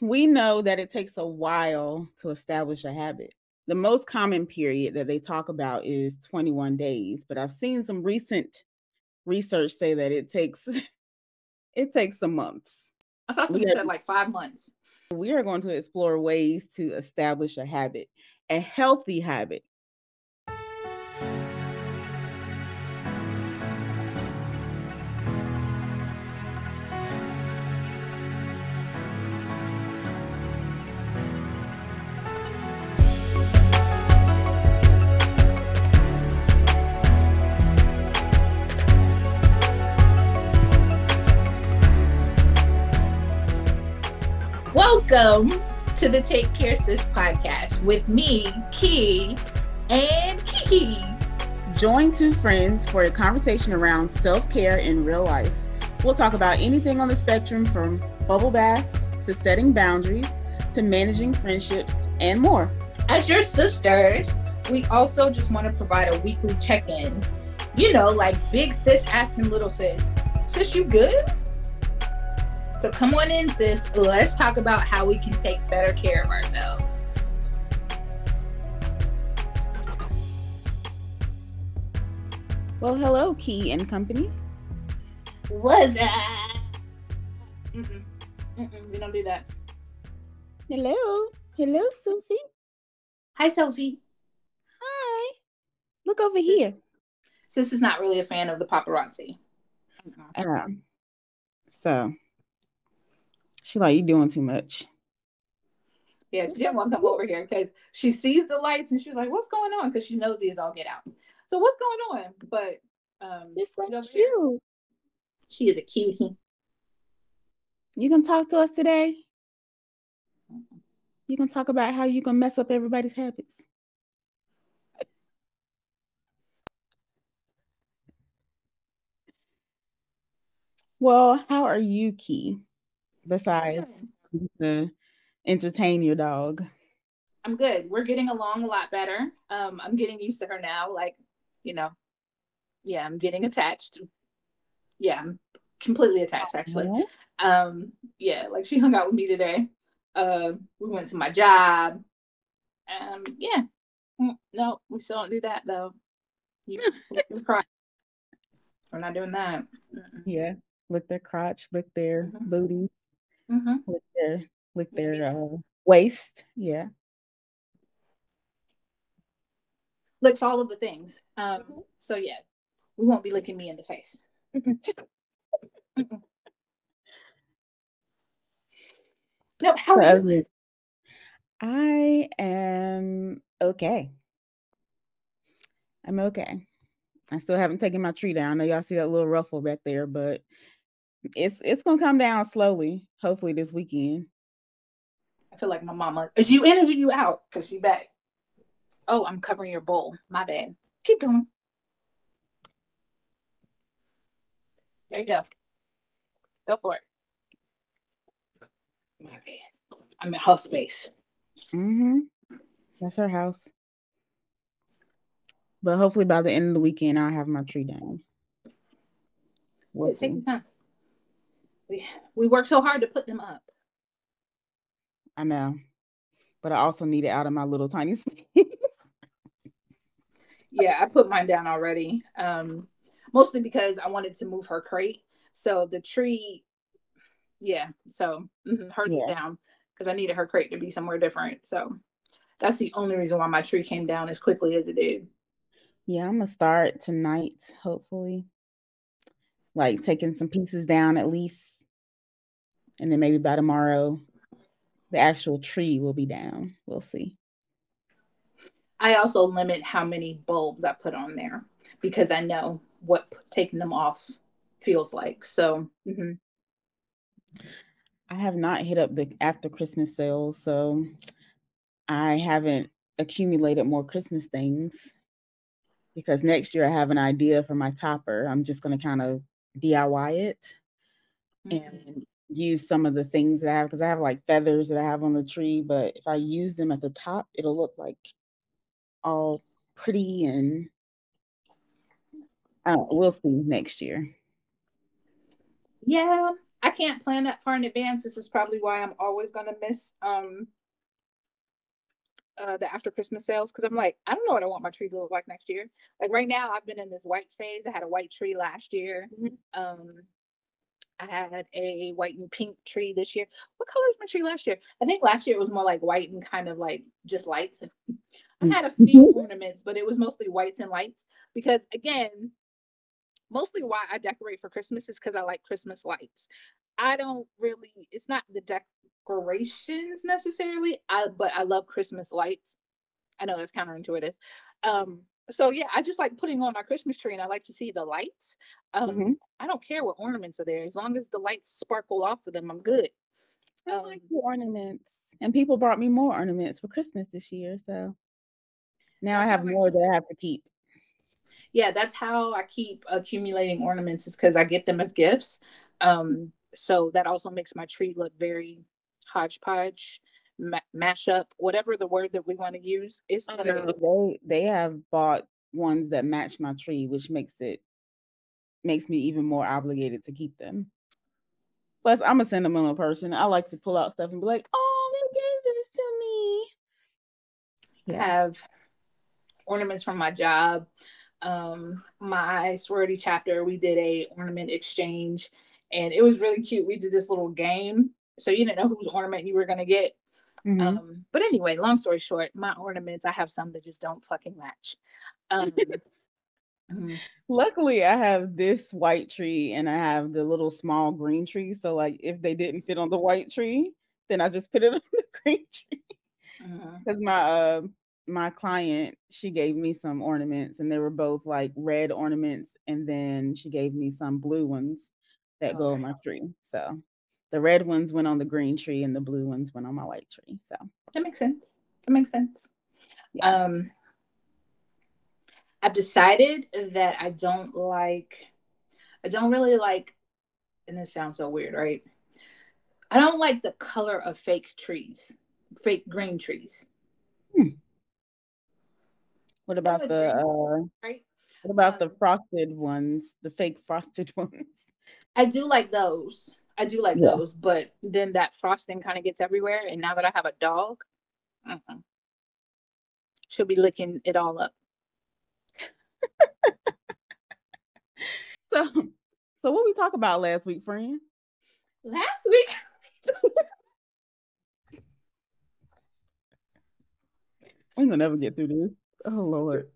we know that it takes a while to establish a habit. The most common period that they talk about is 21 days, but I've seen some recent research say that it takes it takes some months. I saw somebody said like five months. We are going to explore ways to establish a habit, a healthy habit Welcome to the Take Care Sis podcast with me, Ki, and Kiki. Join two friends for a conversation around self care in real life. We'll talk about anything on the spectrum from bubble baths to setting boundaries to managing friendships and more. As your sisters, we also just want to provide a weekly check in. You know, like big sis asking little sis, Sis, you good? So come on in, sis. Let's talk about how we can take better care of ourselves. Well, hello, Ki and Company. What's that? Mm-mm. Mm-mm. We don't do that. Hello. Hello, Sophie. Hi, Sophie. Hi. Look over here. Sis is not really a fan of the paparazzi. Um, so she like you doing too much. Yeah, she didn't want to come over here because she sees the lights and she's like, "What's going on?" Because she's nosy as all get out. So what's going on? But um, just so cute. Here, she is a cutie. You can talk to us today. You can talk about how you can mess up everybody's habits. Well, how are you, Ki? Besides to entertain your dog? I'm good. We're getting along a lot better. Um, I'm getting used to her now. Like, you know, yeah, I'm getting attached. Yeah, I'm completely attached actually. Um, yeah, like she hung out with me today. Uh, we went to my job. Um, yeah. Mm, no, we still don't do that though. You, We're not doing that. Yeah, lick their crotch, lick their mm-hmm. booties mm-hmm. with their with their uh, waist. Yeah. Licks all of the things. Um, mm-hmm. so yeah, we won't be licking me in the face. no, how are you? I am okay. I'm okay. I still haven't taken my tree down. I know y'all see that little ruffle back there, but it's it's gonna come down slowly. Hopefully this weekend. I feel like my mama. Is you in or you out? Cause she back. Oh, I'm covering your bowl. My bad. Keep going. There you go. Go for it. My bad. I'm in house space. Mm-hmm. That's her house. But hopefully by the end of the weekend, I'll have my tree down. We'll see. Time we we work so hard to put them up. I know, but I also need it out of my little tiny space. yeah, I put mine down already. Um, mostly because I wanted to move her crate. So the tree, yeah. So mm-hmm, hers yeah. is down because I needed her crate to be somewhere different. So that's the only reason why my tree came down as quickly as it did. Yeah, I'm gonna start tonight, hopefully. Like taking some pieces down at least and then maybe by tomorrow the actual tree will be down. We'll see. I also limit how many bulbs I put on there because I know what taking them off feels like. So, mm-hmm. I have not hit up the after Christmas sales, so I haven't accumulated more Christmas things because next year I have an idea for my topper. I'm just going to kind of DIY it. Mm-hmm. And use some of the things that I have because I have like feathers that I have on the tree, but if I use them at the top, it'll look like all pretty and uh, we'll see next year. Yeah, I can't plan that far in advance. This is probably why I'm always gonna miss um uh, the after Christmas sales because I'm like, I don't know what I want my tree to look like next year. Like right now, I've been in this white phase. I had a white tree last year. Mm-hmm. Um, I had a white and pink tree this year. What color was my tree last year? I think last year it was more like white and kind of like just lights. I had a few mm-hmm. ornaments, but it was mostly whites and lights because again, mostly why I decorate for Christmas is because I like Christmas lights. I don't really, it's not the decorations necessarily, I but I love Christmas lights. I know that's counterintuitive. Um, so yeah, I just like putting on my Christmas tree and I like to see the lights. Um, mm-hmm. I don't care what ornaments are there, as long as the lights sparkle off of them, I'm good. I um, like the ornaments. And people brought me more ornaments for Christmas this year. So now I have more that I have to keep. Yeah, that's how I keep accumulating ornaments is because I get them as gifts. Um, so that also makes my tree look very hodgepodge ma- mash up, whatever the word that we want to use. It's they they have bought ones that match my tree, which makes it makes me even more obligated to keep them. Plus, I'm a sentimental person. I like to pull out stuff and be like, "Oh, they gave this to me." Yeah. I have ornaments from my job. Um, my sorority chapter, we did a ornament exchange, and it was really cute. We did this little game, so you didn't know whose ornament you were gonna get. Mm-hmm. Um, but anyway, long story short, my ornaments, I have some that just don't fucking match. Um, mm-hmm. Luckily, I have this white tree and I have the little small green tree. So, like, if they didn't fit on the white tree, then I just put it on the green tree. Because mm-hmm. my uh, my client, she gave me some ornaments, and they were both like red ornaments, and then she gave me some blue ones that go on my tree. So the red ones went on the green tree and the blue ones went on my white tree. So that makes sense. That makes sense. Yeah. Um, I've decided that I don't like, I don't really like, and this sounds so weird, right? I don't like the color of fake trees, fake green trees. Hmm. What about the uh, right? What about um, the frosted ones, the fake frosted ones? I do like those. I do like yeah. those, but then that frosting kind of gets everywhere. And now that I have a dog, uh-uh. she'll be licking it all up. so, so what we talk about last week, friend? Last week. I'm gonna never get through this. Oh Lord.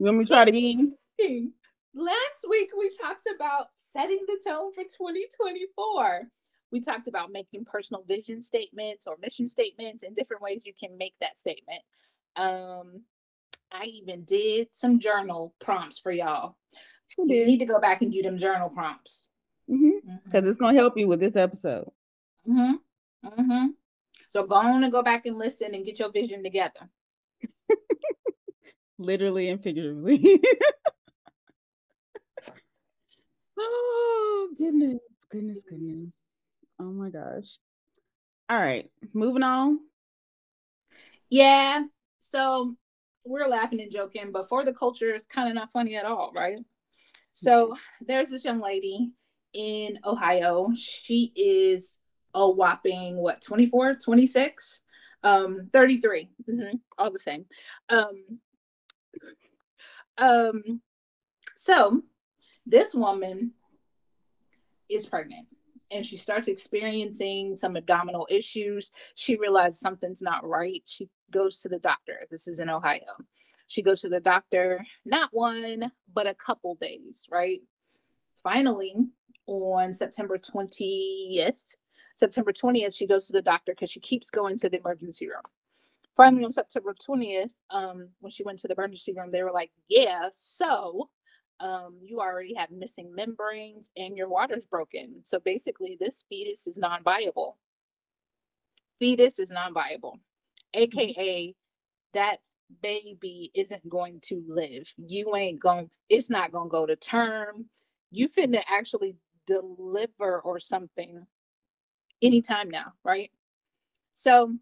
You want me to try it again? Last week we talked about setting the tone for 2024. We talked about making personal vision statements or mission statements and different ways you can make that statement. Um, I even did some journal prompts for y'all. You need to go back and do them journal prompts because mm-hmm. mm-hmm. it's gonna help you with this episode. Mm-hmm. Mm-hmm. So go on and go back and listen and get your vision together. Literally and figuratively. Oh, goodness, goodness, goodness. Oh my gosh. All right, moving on. Yeah. So we're laughing and joking, but for the culture, it's kind of not funny at all, right? So mm-hmm. there's this young lady in Ohio. She is a whopping, what, 24, 26, um, 33, mm-hmm, all the same. Um, um, so this woman is pregnant and she starts experiencing some abdominal issues. She realizes something's not right. She goes to the doctor. This is in Ohio. She goes to the doctor, not one, but a couple days, right? Finally, on September 20th, September 20th, she goes to the doctor because she keeps going to the emergency room. Finally, on September 20th, um, when she went to the emergency room, they were like, Yeah, so um, you already have missing membranes and your water's broken. So basically, this fetus is non viable. Fetus is non viable, AKA, that baby isn't going to live. You ain't going, it's not going to go to term. You finna actually deliver or something anytime now, right? So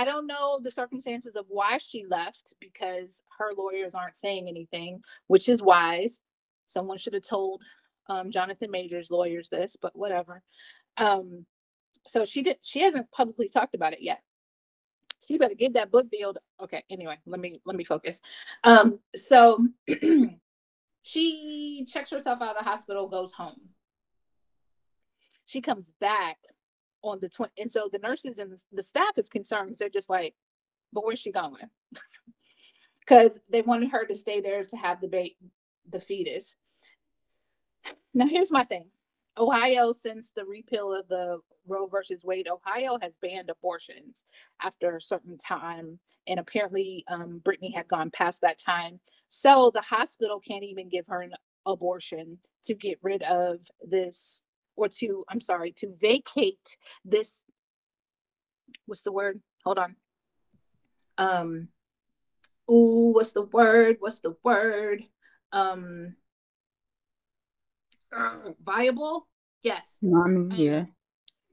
I don't know the circumstances of why she left because her lawyers aren't saying anything, which is wise. Someone should have told um, Jonathan Majors lawyers this, but whatever. Um, so she did. She hasn't publicly talked about it yet. She better get that book deal. Okay. Anyway, let me let me focus. Um, so she checks herself out of the hospital, goes home. She comes back on the 20 and so the nurses and the staff is concerned they're just like but where's she going? Because they wanted her to stay there to have the bait the fetus. Now here's my thing. Ohio since the repeal of the roe versus wade ohio has banned abortions after a certain time and apparently um, brittany had gone past that time. So the hospital can't even give her an abortion to get rid of this or to, I'm sorry, to vacate this, what's the word? Hold on. Um, ooh, what's the word? What's the word? Um, uh, viable? Yes. Um, yeah.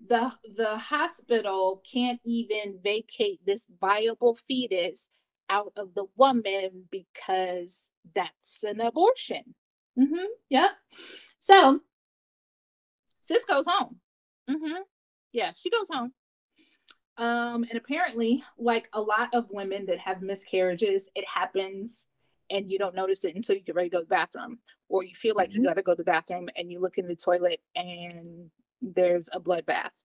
The the hospital can't even vacate this viable fetus out of the woman because that's an abortion. Mm-hmm. Yeah. So sis goes home. Mm-hmm. Yeah, she goes home. Um, and apparently, like a lot of women that have miscarriages, it happens and you don't notice it until you get ready to go to the bathroom, or you feel like mm-hmm. you got to go to the bathroom and you look in the toilet and there's a bloodbath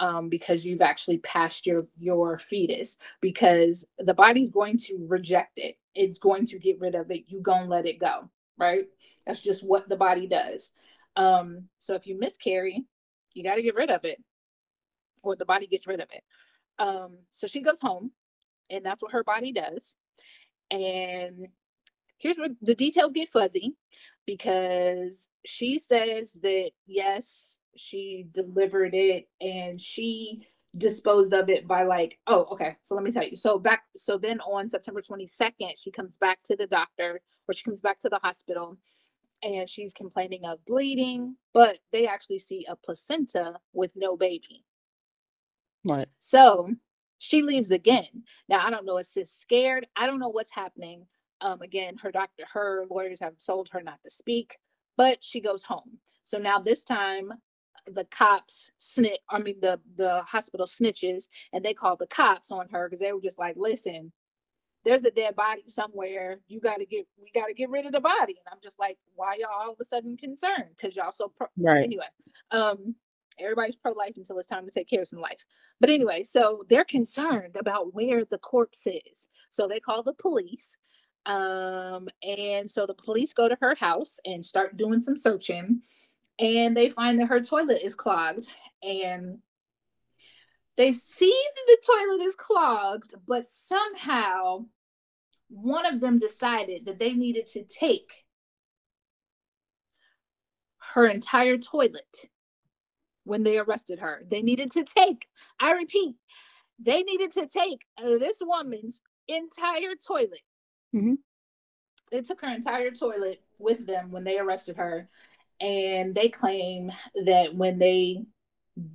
um, because you've actually passed your your fetus because the body's going to reject it. It's going to get rid of it. You gonna let it go, right? That's just what the body does. Um, so if you miscarry, you got to get rid of it, or the body gets rid of it. Um, so she goes home, and that's what her body does. And here's where the details get fuzzy because she says that yes, she delivered it and she disposed of it by like oh okay so let me tell you so back so then on september 22nd she comes back to the doctor or she comes back to the hospital and she's complaining of bleeding, but they actually see a placenta with no baby. Right. So she leaves again. Now I don't know, is sis scared? I don't know what's happening. Um, again, her doctor, her lawyers have told her not to speak, but she goes home. So now this time the cops snitch I mean the the hospital snitches and they call the cops on her because they were just like, listen, there's a dead body somewhere. You got to get, we got to get rid of the body. And I'm just like, why y'all all of a sudden concerned? Because y'all so pro. Right. Anyway, um, everybody's pro life until it's time to take care of some life. But anyway, so they're concerned about where the corpse is. So they call the police. Um, and so the police go to her house and start doing some searching. And they find that her toilet is clogged. And they see that the toilet is clogged, but somehow one of them decided that they needed to take her entire toilet when they arrested her. They needed to take, I repeat, they needed to take this woman's entire toilet. Mm-hmm. They took her entire toilet with them when they arrested her. And they claim that when they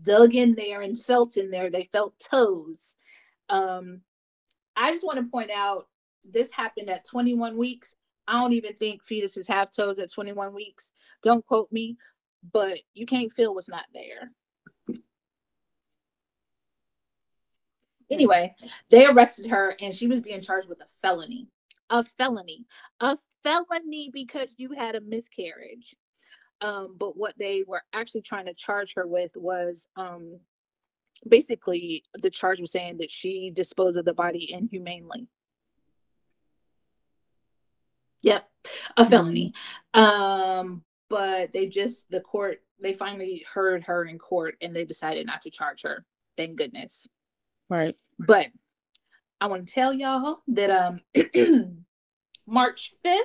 dug in there and felt in there, they felt toes. Um, I just want to point out this happened at 21 weeks. I don't even think fetuses have toes at 21 weeks. Don't quote me, but you can't feel what's not there. Anyway, they arrested her and she was being charged with a felony. A felony. A felony because you had a miscarriage. Um, but what they were actually trying to charge her with was um, basically the charge was saying that she disposed of the body inhumanely. Yep, a felony. Mm-hmm. Um, but they just the court they finally heard her in court and they decided not to charge her. Thank goodness. Right. But I want to tell y'all that um March 5th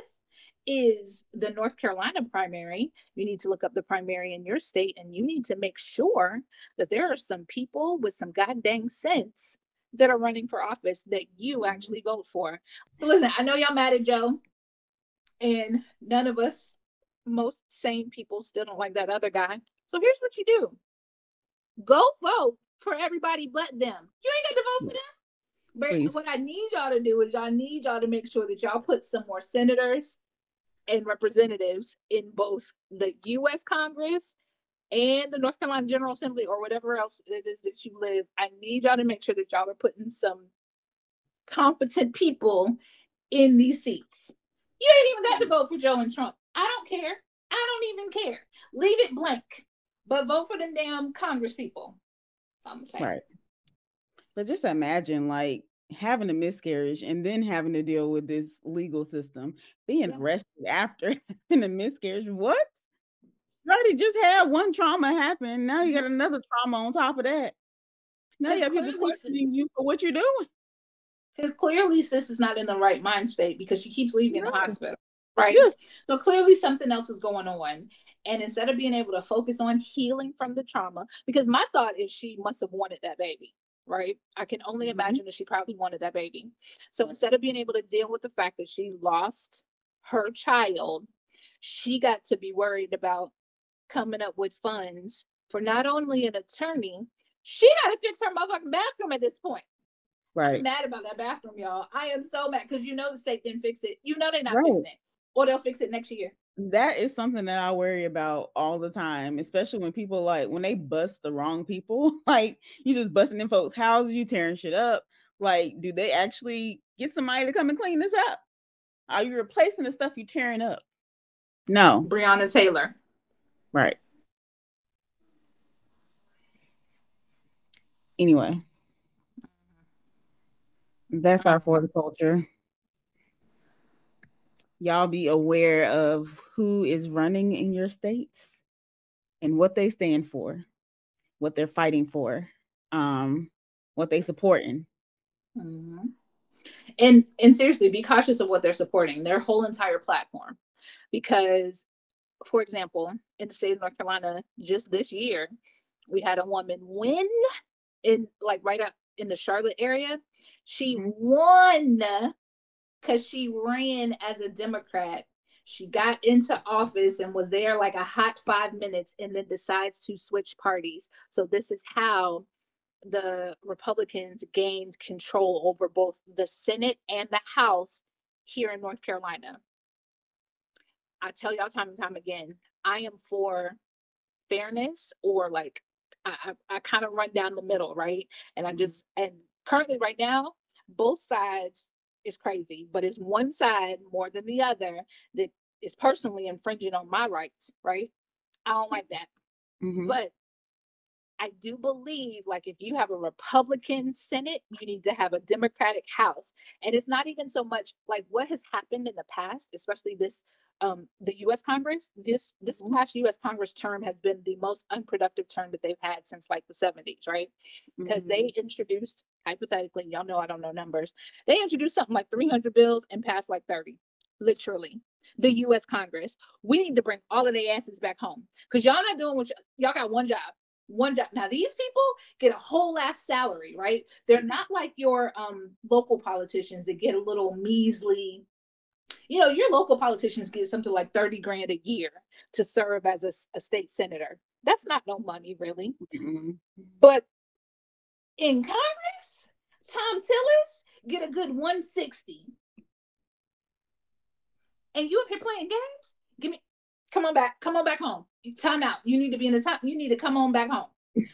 is the North Carolina primary. You need to look up the primary in your state and you need to make sure that there are some people with some goddamn sense that are running for office that you actually vote for. listen, I know y'all mad at Joe, and none of us, most sane people, still don't like that other guy. So here's what you do go vote for everybody but them. You ain't got to vote for them. But Please. what I need y'all to do is y'all need y'all to make sure that y'all put some more senators and representatives in both the US Congress and the North Carolina General Assembly or whatever else it is that you live, I need y'all to make sure that y'all are putting some competent people in these seats. You ain't even got to vote for Joe and Trump. I don't care. I don't even care. Leave it blank, but vote for them damn Congress people. Right. But just imagine like having a miscarriage and then having to deal with this legal system, being yeah. arrested after having a miscarriage. What? You already just had one trauma happen. Now you got mm-hmm. another trauma on top of that. Now you have people questioning you for what you're doing. Because clearly sis is not in the right mind state because she keeps leaving no. the hospital. Right. Yes. So clearly something else is going on. And instead of being able to focus on healing from the trauma, because my thought is she must have wanted that baby right? I can only mm-hmm. imagine that she probably wanted that baby. So instead of being able to deal with the fact that she lost her child, she got to be worried about coming up with funds for not only an attorney, she got to fix her motherfucking bathroom at this point. Right. I'm mad about that bathroom, y'all. I am so mad because you know the state didn't fix it. You know they're not right. fixing it, or they'll fix it next year. That is something that I worry about all the time, especially when people like when they bust the wrong people. Like you just busting in folks' houses, you tearing shit up. Like, do they actually get somebody to come and clean this up? Are you replacing the stuff you tearing up? No. Breonna Taylor. Right. Anyway, that's our culture. Y'all be aware of who is running in your states and what they stand for, what they're fighting for, um, what they supporting. Mm-hmm. And and seriously, be cautious of what they're supporting, their whole entire platform, because, for example, in the state of North Carolina, just this year, we had a woman win in like right up in the Charlotte area. She mm-hmm. won because she ran as a Democrat. She got into office and was there like a hot five minutes and then decides to switch parties. So, this is how the Republicans gained control over both the Senate and the House here in North Carolina. I tell y'all time and time again, I am for fairness or like I, I, I kind of run down the middle, right? And I mm-hmm. just and currently right now, both sides is crazy, but it's one side more than the other that is personally infringing on my rights, right? I don't like that. Mm-hmm. But I do believe, like, if you have a Republican Senate, you need to have a Democratic House. And it's not even so much like what has happened in the past, especially this um, the U.S. Congress. This this last U.S. Congress term has been the most unproductive term that they've had since like the 70s, right? Because mm-hmm. they introduced hypothetically, y'all know I don't know numbers. They introduced something like 300 bills and passed like 30, literally. The U.S. Congress. We need to bring all of their asses back home because y'all not doing what y- y'all got one job one job. Now these people get a whole ass salary, right? They're not like your um local politicians that get a little measly you know, your local politicians get something like 30 grand a year to serve as a, a state senator. That's not no money, really. Mm-hmm. But in Congress, Thom Tillis get a good 160. And you up here playing games? Give me come on back, come on back home. Time out. You need to be in the top, you need to come on back home.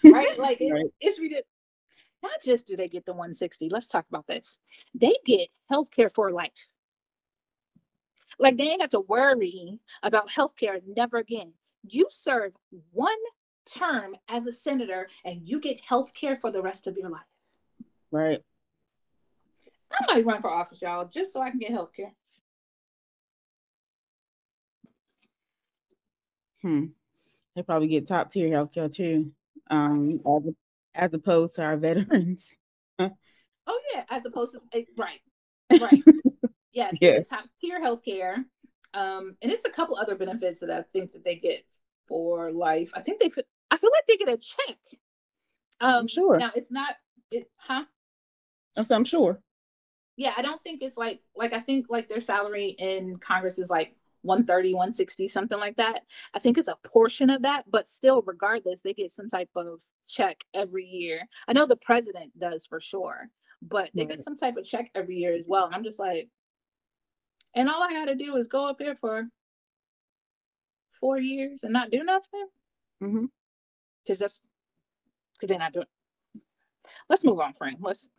Right? like it's right. it's ridiculous. Not just do they get the 160, let's talk about this. They get health care for life. Like they ain't got to worry about healthcare never again. You serve one term as a senator and you get health care for the rest of your life. Right. I might run for office, y'all, just so I can get health care. Hmm. They probably get top tier health care too. Um, as, as opposed to our veterans. oh yeah, as opposed to eh, right. Right. Yes, yeah. top tier healthcare. Um, and it's a couple other benefits that I think that they get for life. I think they I feel like they get a check. Um I'm sure. Now it's not it huh? I'm sure. Yeah, I don't think it's like like I think like their salary in Congress is like 130, 160, something like that. I think it's a portion of that, but still, regardless, they get some type of check every year. I know the president does for sure, but they right. get some type of check every year as well. And I'm just like, and all I got to do is go up there for four years and not do nothing. Mm-hmm. because that's because they're not doing. Let's move on, friend. Let's.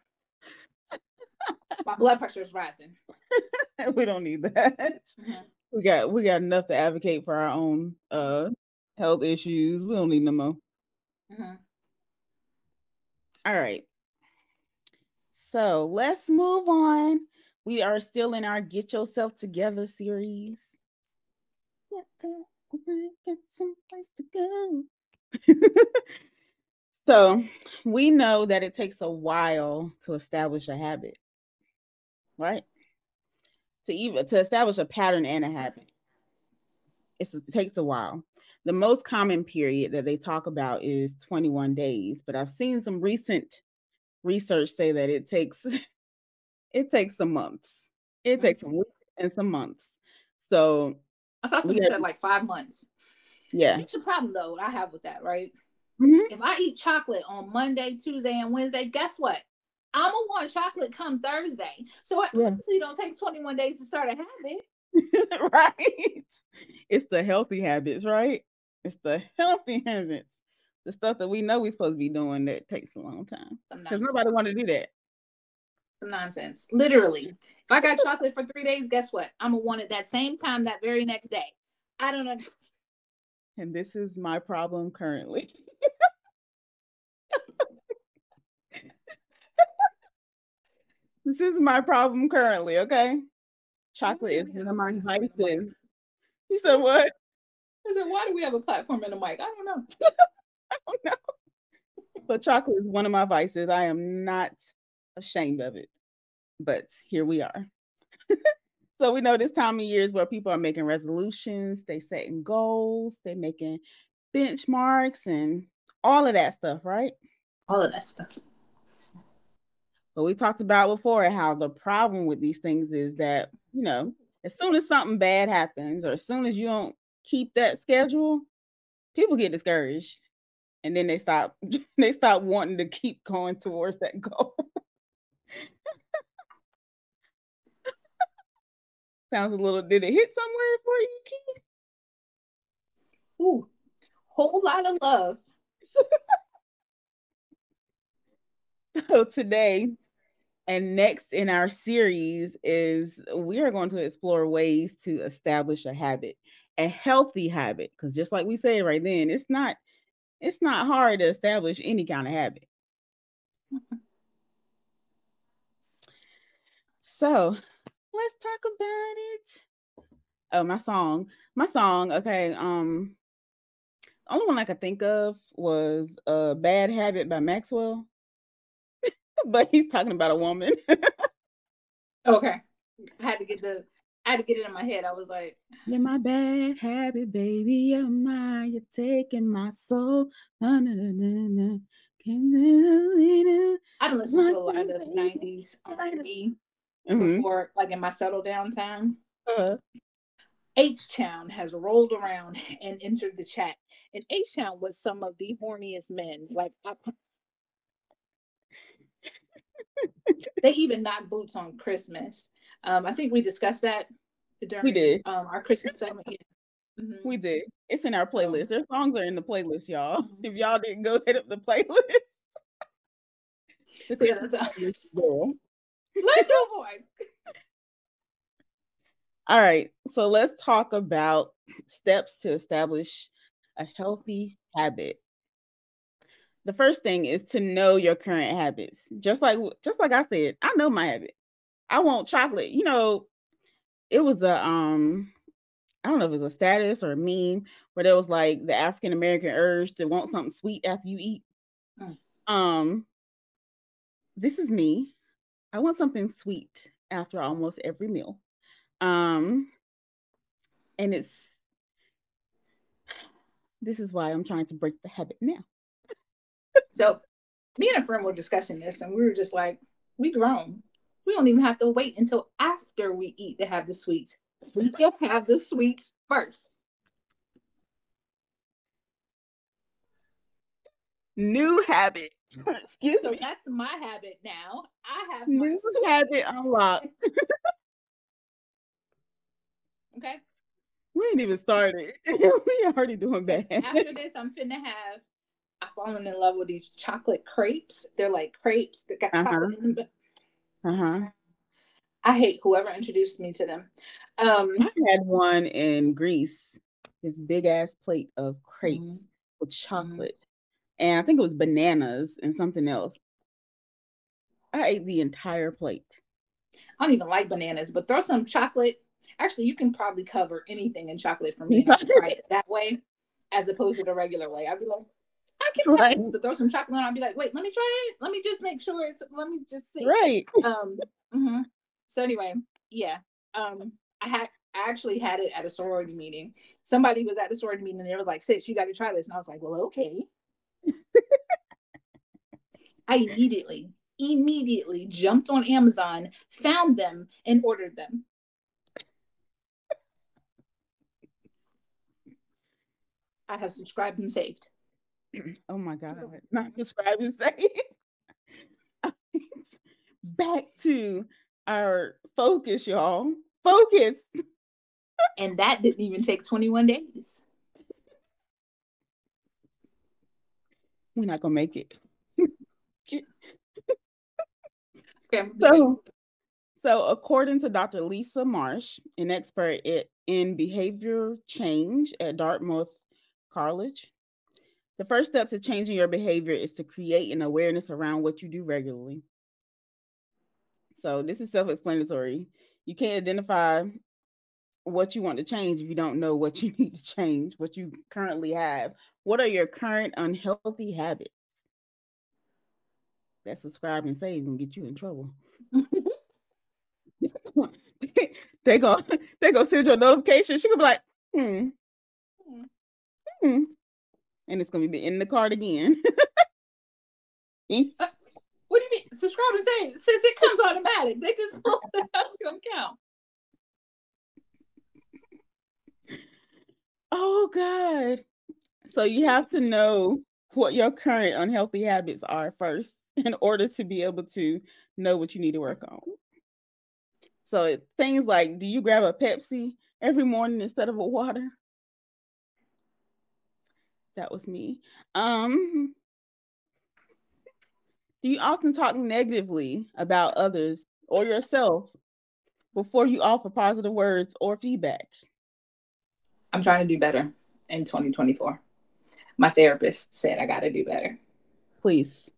My blood pressure is rising. we don't need that. Mm-hmm. We got we got enough to advocate for our own uh health issues. We don't need no more. Mm-hmm. All right. So let's move on. We are still in our Get Yourself Together series. Get some place to go. so we know that it takes a while to establish a habit, right? To even to establish a pattern and a habit. It's, it takes a while. The most common period that they talk about is 21 days, but I've seen some recent research say that it takes it takes some months. It mm-hmm. takes some weeks and some months. So I saw somebody said like five months. Yeah. It's a problem though I have with that, right? Mm-hmm. If I eat chocolate on Monday, Tuesday, and Wednesday, guess what? I'm gonna want chocolate come Thursday. So it yeah. obviously don't take 21 days to start a habit. right. It's the healthy habits, right? It's the healthy habits. The stuff that we know we're supposed to be doing that takes a long time. Because nobody want to do that. Some nonsense. Literally. If I got chocolate for three days, guess what? I'm gonna want it that same time that very next day. I don't know. And this is my problem currently. this is my problem currently, okay? Chocolate is one of my vices. You said what? I said, why do we have a platform and a mic? I don't know. I don't know. But chocolate is one of my vices. I am not ashamed of it. But here we are. so we know this time of year is where people are making resolutions, they setting goals, they making benchmarks and all of that stuff, right? All of that stuff. But we talked about before how the problem with these things is that, you know, as soon as something bad happens or as soon as you don't keep that schedule, people get discouraged and then they stop they stop wanting to keep going towards that goal. Sounds a little did it hit somewhere for you, Keith? Ooh, whole lot of love. so today and next in our series is we are going to explore ways to establish a habit a healthy habit because just like we said right then it's not it's not hard to establish any kind of habit so let's talk about it oh my song my song okay um the only one i could think of was a uh, bad habit by maxwell but he's talking about a woman okay i had to get the I had to get it in my head. I was like, You're my bad habit, baby. You're my, you're taking my soul. Na, na, na, I've listened to a lot of 90s R&B mm-hmm. before, like in my settle down time. Uh-huh. H Town has rolled around and entered the chat. And H Town was some of the horniest men. Like, I, they even knock boots on Christmas. Um, I think we discussed that during we did um, our Christmas segment. Yeah. Mm-hmm. We did. It's in our playlist. Their songs are in the playlist, y'all. Mm-hmm. If y'all didn't go hit up the playlist, so yeah, that's a- let's move on. All right, so let's talk about steps to establish a healthy habit. The first thing is to know your current habits. Just like just like I said, I know my habit. I want chocolate. You know, it was a um I don't know if it was a status or a meme where there was like the African American urge to want something sweet after you eat. Mm. Um, this is me. I want something sweet after almost every meal. Um, and it's this is why I'm trying to break the habit now. so, me and a friend were discussing this, and we were just like, we grown. We don't even have to wait until after we eat to have the sweets. We can have the sweets first. New habit. Excuse so me. That's my habit now. I have new habit unlocked. okay. We ain't even started. we already doing bad. After this, I'm finna have I've fallen in love with these chocolate crepes. They're like crepes that got uh-huh. chocolate in them. Uh huh. I hate whoever introduced me to them. Um, I had one in Greece, this big ass plate of crepes mm-hmm. with mm-hmm. chocolate. And I think it was bananas and something else. I ate the entire plate. I don't even like bananas, but throw some chocolate. Actually, you can probably cover anything in chocolate for me. I try it that way as opposed to the regular way. I'd be like, I can right. This, but throw some chocolate on. I'd be like, wait, let me try it. Let me just make sure it's. Let me just see. Right. Um. Mm-hmm. So anyway, yeah. Um. I had. I actually had it at a sorority meeting. Somebody was at the sorority meeting and they were like, "Sis, you got to try this." And I was like, "Well, okay." I immediately, immediately jumped on Amazon, found them, and ordered them. I have subscribed and saved. Oh my God. Not subscribed and saved. Back to our focus, y'all. Focus. and that didn't even take 21 days. We're not going to make it. okay, so, so, according to Dr. Lisa Marsch, an expert in behavior change at Dartmouth College, the first step to changing your behavior is to create an awareness around what you do regularly. So, this is self explanatory. You can't identify what you want to change if you don't know what you need to change, what you currently have. What are your current unhealthy habits? That subscribe and save and get you in trouble. they go they go send you a notification. She gonna be like, hmm, hmm, and it's gonna be in the card again. uh, what do you mean? Subscribe and since it comes automatic, they just pull it out your account. Oh God. So you have to know what your current unhealthy habits are first in order to be able to know what you need to work on. So things like do you grab a Pepsi every morning instead of a water? That was me. Um do you often talk negatively about others or yourself before you offer positive words or feedback? I'm trying to do better in 2024. My therapist said I got to do better. Please.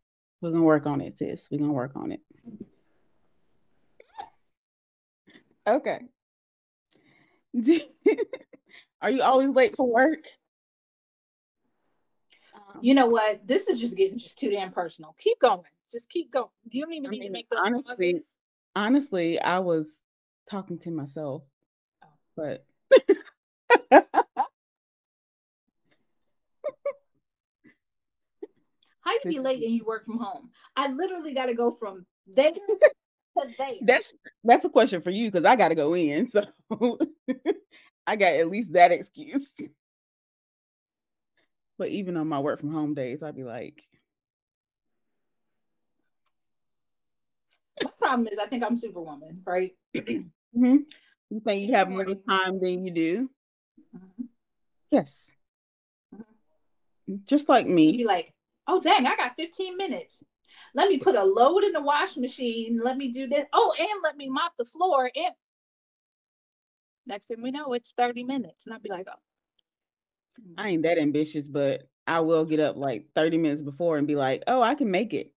We're going to work on it, sis. We're going to work on it. Okay. Are you always late for work? Um, you know what? This is just getting just too damn personal. Keep going. Just keep going. You don't even I need mean, to make those honestly, pauses. Honestly, I was talking to myself, oh. but You be late and you work from home? I literally got to go from there to there. That's that's a question for you because I got to go in, so I got at least that excuse. But even on my work from home days, I'd be like, my problem is I think I'm superwoman, right? mm-hmm. You think you have more time than you do? Mm-hmm. Yes. Mm-hmm. Just like me. be like, oh dang, I got 15 minutes. Let me put a load in the wash machine. Let me do this. Oh, and let me mop the floor. And next thing we know, it's 30 minutes. And I'd be like, oh, I ain't that ambitious, but I will get up like 30 minutes before and be like, oh, I can make it.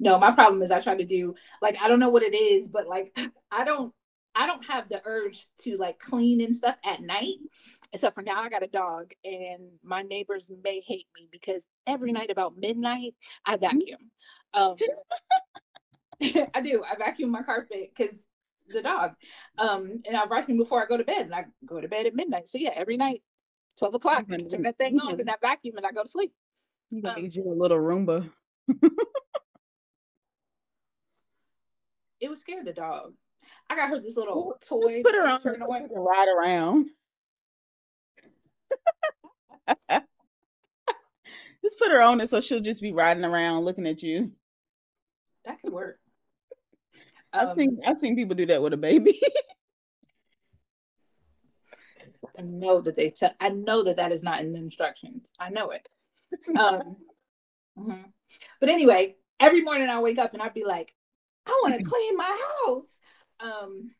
No, my problem is I try to do like I don't know what it is, but like I don't I don't have the urge to like clean and stuff at night. Except for now I got a dog and my neighbors may hate me because every night about midnight I mm-hmm. vacuum. Um I do. I vacuum my carpet because the dog. Um, and I vacuum before I go to bed, and I go to bed at midnight. So yeah, every night, twelve o'clock, I turn that thing on, and I vacuum, and I go to sleep. You um, need you a little Roomba. it was scared the dog. I got her this little toy. Put her on turn away ride around. just put her on it so she'll just be riding around looking at you. That could work. I've seen um, I've seen people do that with a baby. I know that they tell. I know that that is not in the instructions. I know it. um, mm-hmm. But anyway, every morning I wake up and I'd be like, I want to clean my house. Um,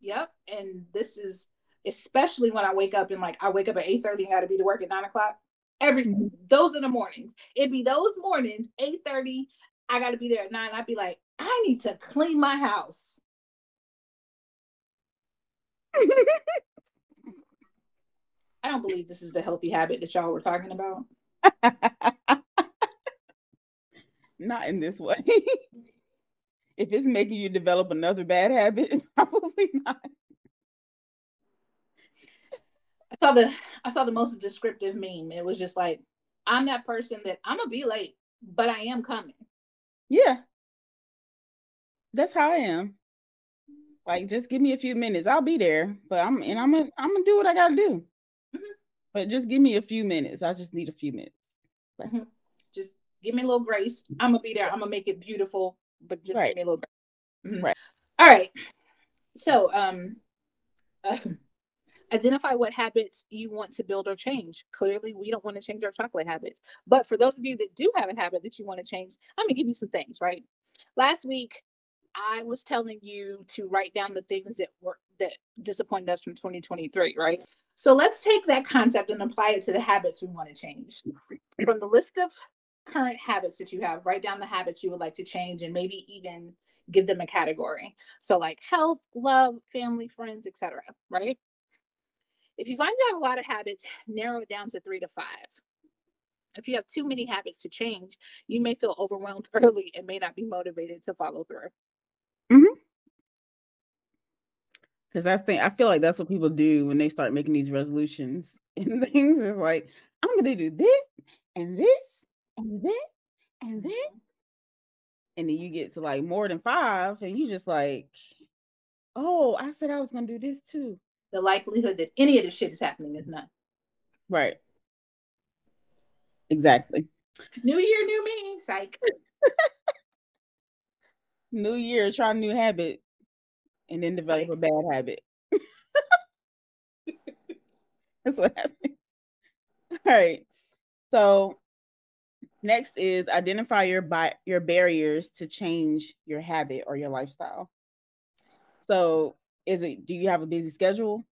yep. And this is especially when I wake up and like I wake up at 8 30 and gotta be to work at nine o'clock. Every mm-hmm. those are the mornings. It'd be those mornings, 8 30. I gotta be there at nine. I'd be like, I need to clean my house. I don't believe this is the healthy habit that y'all were talking about. Not in this way. if it's making you develop another bad habit, probably not. I saw the I saw the most descriptive meme. It was just like, I'm that person that I'm gonna be late, but I am coming. Yeah. That's how I am. Like just give me a few minutes. I'll be there. But I'm and I'm gonna I'm gonna do what I gotta do. Mm-hmm. But just give me a few minutes. I just need a few minutes. Mm-hmm. Just give me a little grace. I'm gonna be there. I'm gonna make it beautiful, but just right. give me a little grace. Mm-hmm. Right. All right. So um uh, identify what habits you want to build or change. Clearly, we don't want to change our chocolate habits. But for those of you that do have a habit that you want to change, I'm gonna give you some things, right? Last week, I was telling you to write down the things that were that disappointed us from 2023, right? So let's take that concept and apply it to the habits we want to change. From the list of current habits that you have, write down the habits you would like to change and maybe even give them a category. So like health, love, family, friends, etc. right? If you find you have a lot of habits, narrow it down to 3 to 5. If you have too many habits to change, you may feel overwhelmed early and may not be motivated to follow through. Mm-hmm. Because I think I feel like that's what people do when they start making these resolutions and things. It's like I'm gonna do this and this and this and this, and then you get to like more than five, and you just like, oh, I said I was gonna do this too. The likelihood that any of this shit is happening is none. Right. Exactly. New year, new me. Psych. New year, try a new habit, and then develop a bad habit. That's what happened. All right. So next is identify your bi- your barriers to change your habit or your lifestyle. So is it do you have a busy schedule?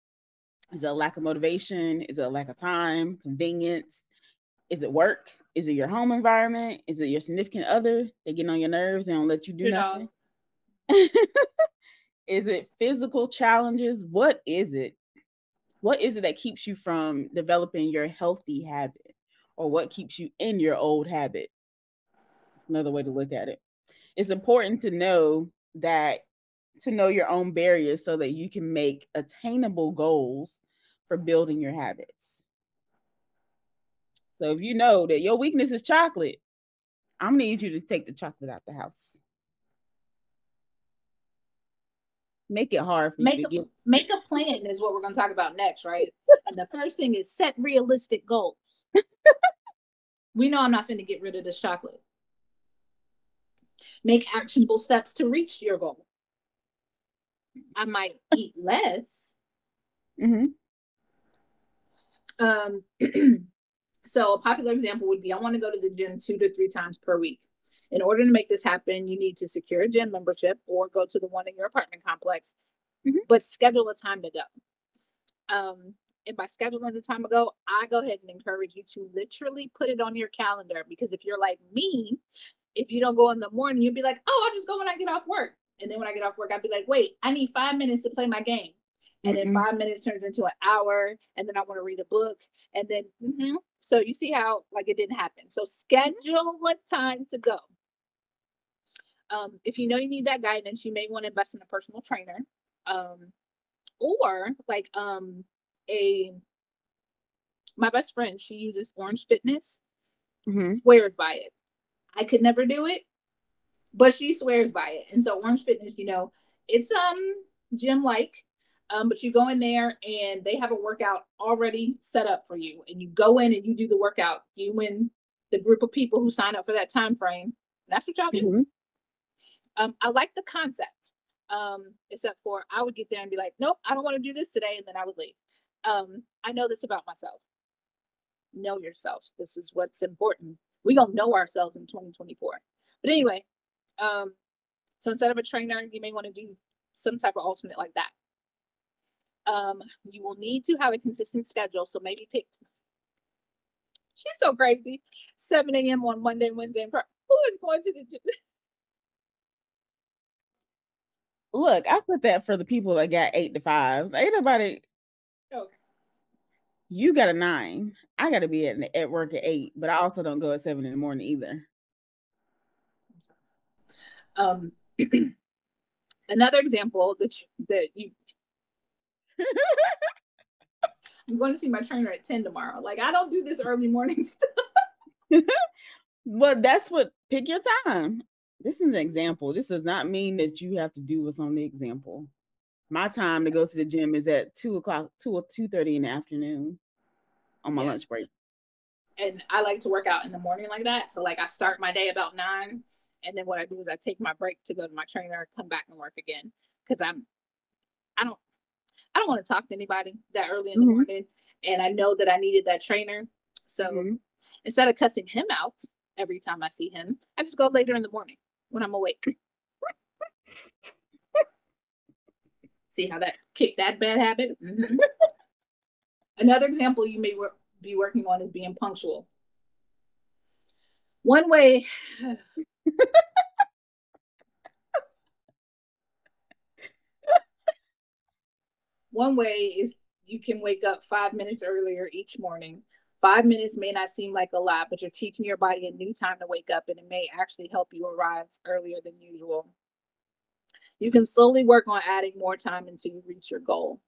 Is it a lack of motivation? Is it a lack of time, convenience? Is it work? Is it your home environment? Is it your significant other? They get on your nerves and don't let you do you nothing. is it physical challenges? What is it? What is it that keeps you from developing your healthy habit? Or what keeps you in your old habit? It's another way to look at it. It's important to know that to know your own barriers so that you can make attainable goals for building your habits. So if you know that your weakness is chocolate, I'm gonna need you to take the chocolate out the house. Make it hard for make you a, get... make a plan is what we're gonna talk about next, right? and the first thing is set realistic goals. we know I'm not going to get rid of this chocolate. Make actionable steps to reach your goal. I might eat less. Mm-hmm. Um, so a popular example would be I want to go to the gym two to three times per week. In order to make this happen, you need to secure a gym membership or go to the one in your apartment complex, mm-hmm. but schedule a time to go. Um, and by scheduling the time to go, I go ahead and encourage you to literally put it on your calendar because if you're like me, if you don't go in the morning, you'll be like, oh, I'll just go when I get off work. And then when I get off work, I'd be like, wait, I need five minutes to play my game and mm-hmm. then five minutes turns into an hour and then i want to read a book and then mm-hmm. so you see how like it didn't happen so schedule what time to go um, if you know you need that guidance you may want to invest in a personal trainer um, or like um, a my best friend she uses orange fitness mm-hmm. swears by it i could never do it but she swears by it and so orange fitness you know it's um gym like um, but you go in there and they have a workout already set up for you, and you go in and you do the workout. You and the group of people who sign up for that time frame. That's what y'all do. Mm-hmm. Um, I like the concept, um, except for I would get there and be like, "Nope, I don't want to do this today," and then I would leave. Um, I know this about myself. know yourself. This is what's important. We gonna know ourselves in 2024. But anyway, um, so instead of a trainer, you may want to do some type of alternate like that. Um, you will need to have a consistent schedule. So maybe pick. She's so crazy. 7 a.m. on Monday, Wednesday, and Friday. Who is going to the gym? Look, I put that for the people that got eight to fives. Ain't nobody. Okay. You got a nine. I got to be at, at work at eight, but I also don't go at seven in the morning either. Um, another example that you, that you. I'm going to see my trainer at 10 tomorrow. Like I don't do this early morning stuff. well, that's what pick your time. This is an example. This does not mean that you have to do what's on the example. My time to go to the gym is at two o'clock, two or two thirty in the afternoon on my yeah. lunch break. And I like to work out in the morning like that. So like I start my day about nine, and then what I do is I take my break to go to my trainer, come back and work again. Because I'm, I don't, I don't want to talk to anybody that early in the mm-hmm. morning, and I know that I needed that trainer. So mm-hmm. instead of cussing him out every time I see him, I just go later in the morning when I'm awake. See how that kicked that bad habit? Mm-hmm. Another example you may wor- be working on is being punctual. One way. One way is you can wake up five minutes earlier each morning Five minutes may not seem like a lot, but you're teaching your body a new time to wake up, and it may actually help you arrive earlier than usual. You can slowly work on adding more time until you reach your goal.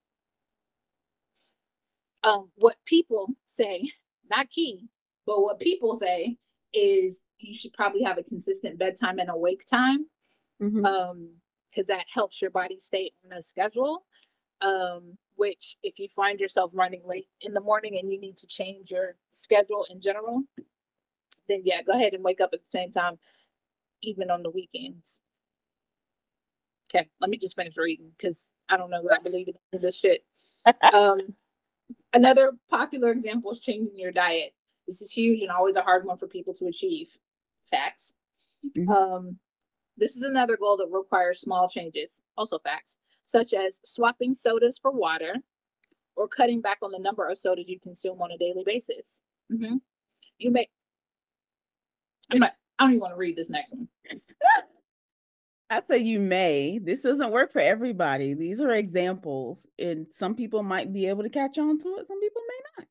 Um, what people say, not Ki, but what people say is you should probably have a consistent bedtime and awake time mm-hmm. um, because that helps your body stay on a schedule. Um, which if you find yourself running late in the morning and you need to change your schedule in general, then yeah, go ahead and wake up at the same time, even on the weekends. Okay, let me just finish reading because I don't know that I believe in this shit. um, another popular example is changing your diet. This is huge and always a hard one for people to achieve. Facts. Mm-hmm. Um, this is another goal that requires small changes. Also facts such as swapping sodas for water or cutting back on the number of sodas you consume on a daily basis. Mm-hmm. You may, I don't even want to read this next one. I say you may. This doesn't work for everybody. These are examples, and some people might be able to catch on to it, some people may not.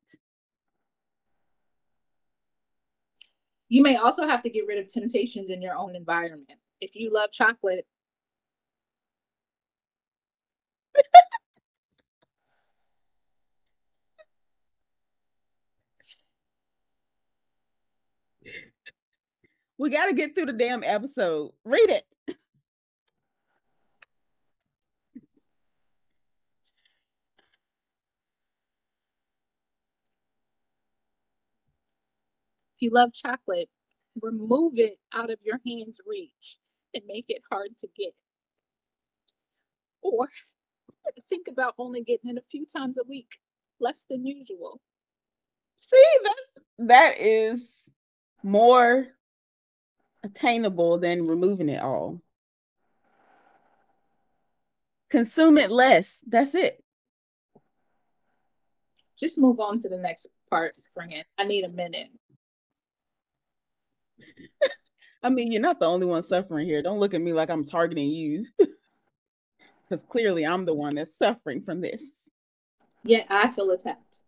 You may also have to get rid of temptations in your own environment. If you love chocolate, we got to get through the damn episode. Read it. You love chocolate, remove it out of your hand's reach and make it hard to get. Or think about only getting it a few times a week, less than usual. See, that that is more attainable than removing it all. Consume it less. That's it. Just move on to the next part, friend. I need a minute. I mean, you're not the only one suffering here. Don't look at me like I'm targeting you. because clearly I'm the one that's suffering from this. Yet I feel attacked.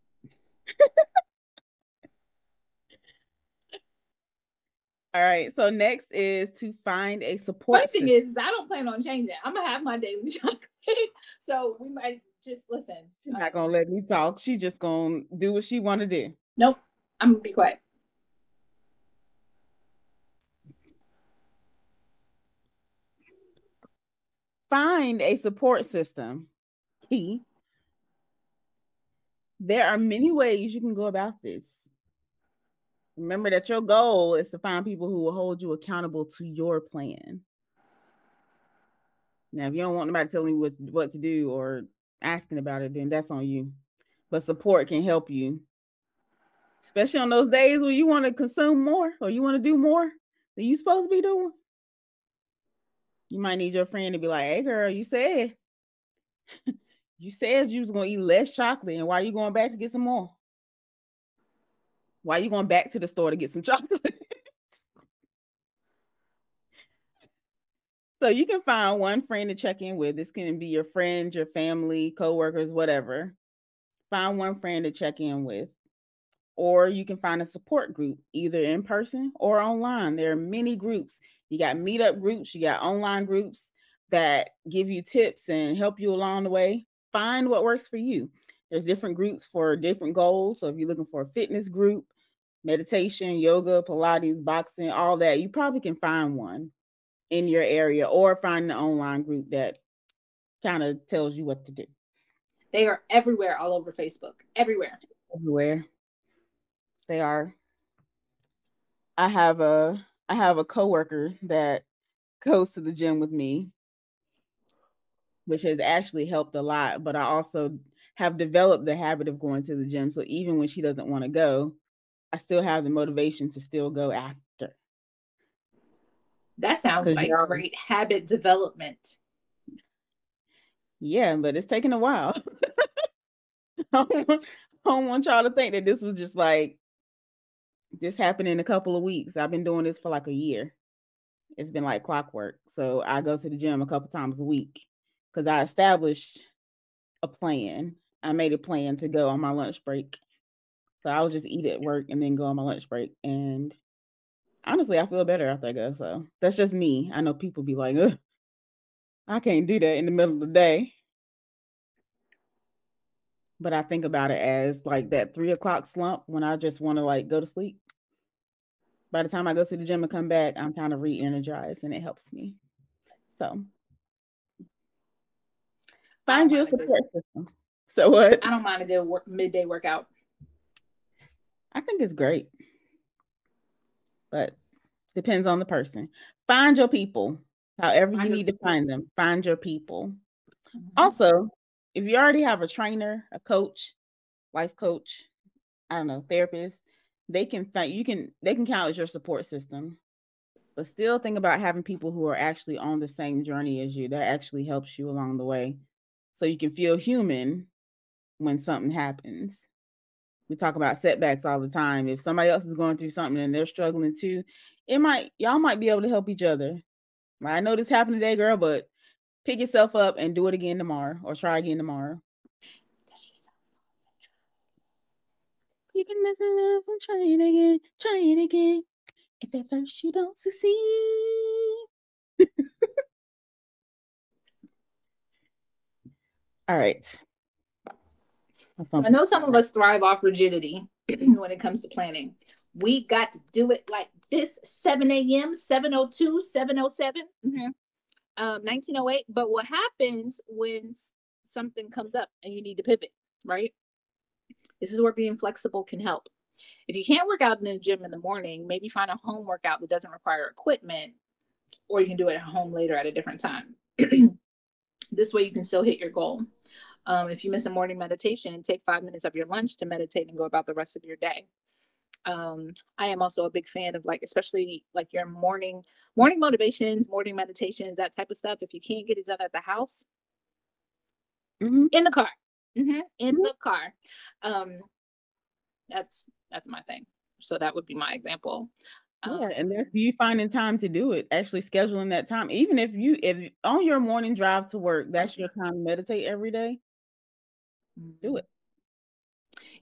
All right. So next is to find a support. One thing is, I don't plan on changing. I'm gonna have my daily chocolate, so we might just listen. She's not uh, gonna let me talk. She just gonna do what she want to do. Nope. I'm gonna be quiet. Find a support system. Ki. There are many ways you can go about this. Remember that your goal is to find people who will hold you accountable to your plan. Now, if you don't want nobody telling you what, what to do or asking about it, then that's on you. But support can help you Especially on those days when you want to consume more or you want to do more than you're supposed to be doing. You might need your friend to be like, hey girl, you said you said you was gonna eat less chocolate, and why are you going back to get some more? Why are you going back to the store to get some chocolate? so you can find one friend to check in with. This can be your friends, your family, co-workers, whatever. Find one friend to check in with. Or you can find a support group either in person or online. There are many groups. You got meetup groups, you got online groups that give you tips and help you along the way. Find what works for you. There's different groups for different goals. So if you're looking for a fitness group, meditation, yoga, Pilates, boxing, all that, you probably can find one in your area or find an online group that kind of tells you what to do. They are everywhere all over Facebook. Everywhere. Everywhere. They are. I have a I have a coworker that goes to the gym with me, which has actually helped a lot. But I also have developed the habit of going to the gym. So even when she doesn't want to go, I still have the motivation to still go after. That sounds like great habit development. Yeah, but it's taking a while. I don't want y'all to think that this was just like this happened in a couple of weeks. I've been doing this for like a year. It's been like clockwork. So I go to the gym a couple times a week because I established a plan. I made a plan to go on my lunch break so I would just eat at work and then go on my lunch break. And honestly, I feel better after I go. So that's just me. I know people be like, I can't do that in the middle of the day. But I think about it as like that three o'clock slump when I just want to like go to sleep. By the time I go to the gym and come back, I'm kind of re energized and it helps me. So find you a support system. So what? I don't mind a good work, midday workout. I think it's great. But depends on the person. Find your people. However find you need people. to find them. Find your people. Mm-hmm. Also, if you already have a trainer, a coach, life coach, I don't know, therapist, they can find you can they can count as your support system. But still think about having people who are actually on the same journey as you. That actually helps you along the way. So you can feel human when something happens we talk about setbacks all the time. If somebody else is going through something and they're struggling too, it might y'all might be able to help each other. I know this happened today, girl, but pick yourself up and do it again tomorrow or try again tomorrow. You can never live and try it again, try it again. If at first you don't succeed. All right. I know some of us thrive off rigidity when it comes to planning. We got to do it like this 7 a.m., 702, 707, mm-hmm. Um, 1908. But what happens when something comes up and you need to pivot, right? This is where being flexible can help. If you can't work out in the gym in the morning, maybe find a home workout that doesn't require equipment, or you can do it at home later at a different time. this way you can still hit your goal. Um, if you miss a morning meditation, take five minutes of your lunch to meditate and go about the rest of your day. Um, I am also a big fan of like, especially like your morning morning motivations, morning meditations, that type of stuff. If you can't get it done at the house, mm-hmm. in the car, mm-hmm. in mm-hmm. the car. Um, that's that's my thing. So that would be my example. Yeah, um, and there you finding time to do it, actually scheduling that time. Even if you if on your morning drive to work, that's your time to meditate every day do it.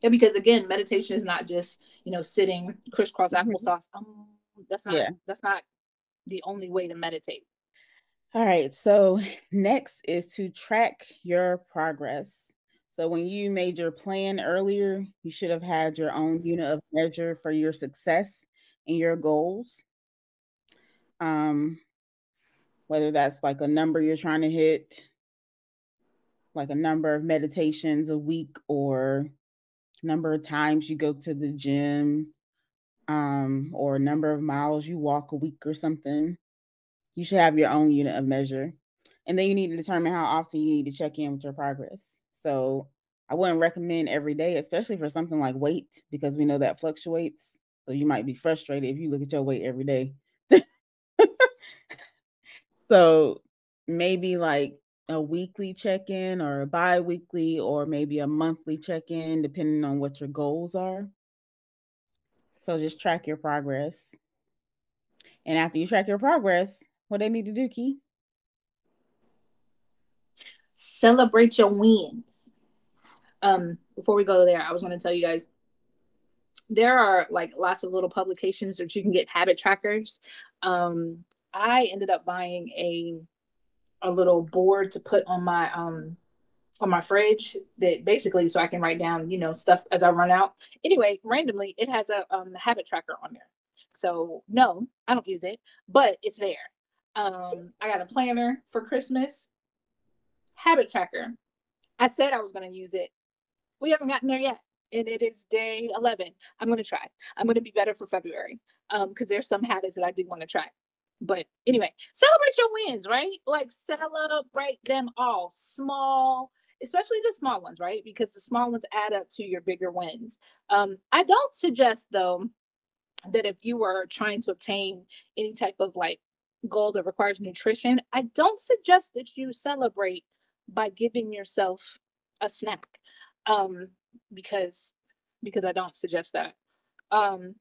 Yeah, because again, meditation is not just you know sitting crisscross mm-hmm. applesauce. Um, that's not yeah. that's not the only way to meditate. All right. So next is to track your progress. So when you made your plan earlier, you should have had your own unit of measure for your success and your goals. Um, whether that's like a number you're trying to hit, like a number of meditations a week or number of times you go to the gym um, or number of miles you walk a week or something. You should have your own unit of measure. And then you need to determine how often you need to check in with your progress. So I wouldn't recommend every day, especially for something like weight, because we know that fluctuates. So you might be frustrated if you look at your weight every day. so maybe like a weekly check-in or a bi-weekly or maybe a monthly check-in depending on what your goals are. So just track your progress. And after you track your progress, what do they need to do, Ki? Celebrate your wins. Um, before we go there, I was going to tell you guys there are like lots of little publications that you can get habit trackers. Um, I ended up buying a a little board to put on my um on my fridge that basically so I can write down, you know, stuff as I run out. Anyway, randomly it has a um habit tracker on there. So no, I don't use it, but it's there. Um I got a planner for Christmas. Habit tracker. I said I was going to use it. We haven't gotten there yet. And it is day 11. I'm going to try. I'm going to be better for February. Um because there's some habits that I do want to try. But anyway, celebrate your wins, right? Like celebrate them all, small, especially the small ones, right? Because the small ones add up to your bigger wins. Um, I don't suggest though that if you are trying to obtain any type of like goal that requires nutrition, I don't suggest that you celebrate by giving yourself a snack. Um, because because I don't suggest that. Um,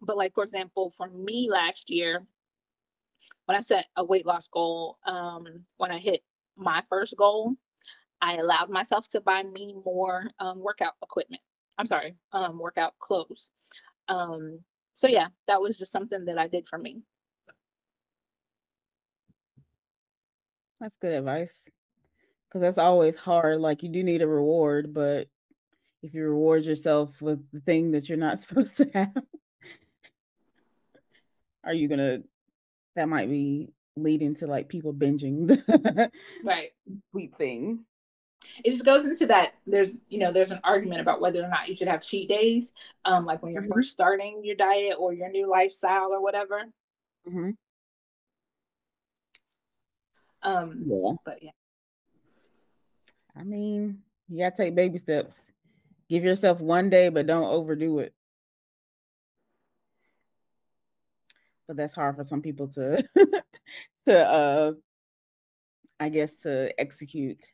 but like for example, for me last year, when I set a weight loss goal, um, when I hit my first goal, I allowed myself to buy me more um, workout equipment. I'm sorry, um, workout clothes. Um, so yeah, that was just something that I did for me. That's good advice. Because that's always hard. Like you do need a reward, but if you reward yourself with the thing that you're not supposed to have, are you gonna that might be leading to like people binging the right sweet thing. It just goes into that there's you know there's an argument about whether or not you should have cheat days, um, like when you're mm-hmm. first starting your diet or your new lifestyle or whatever. Mm-hmm. Um, yeah, but yeah. I mean, you gotta take baby steps. Give yourself one day, but don't overdo it. But that's hard for some people to to uh I guess to execute.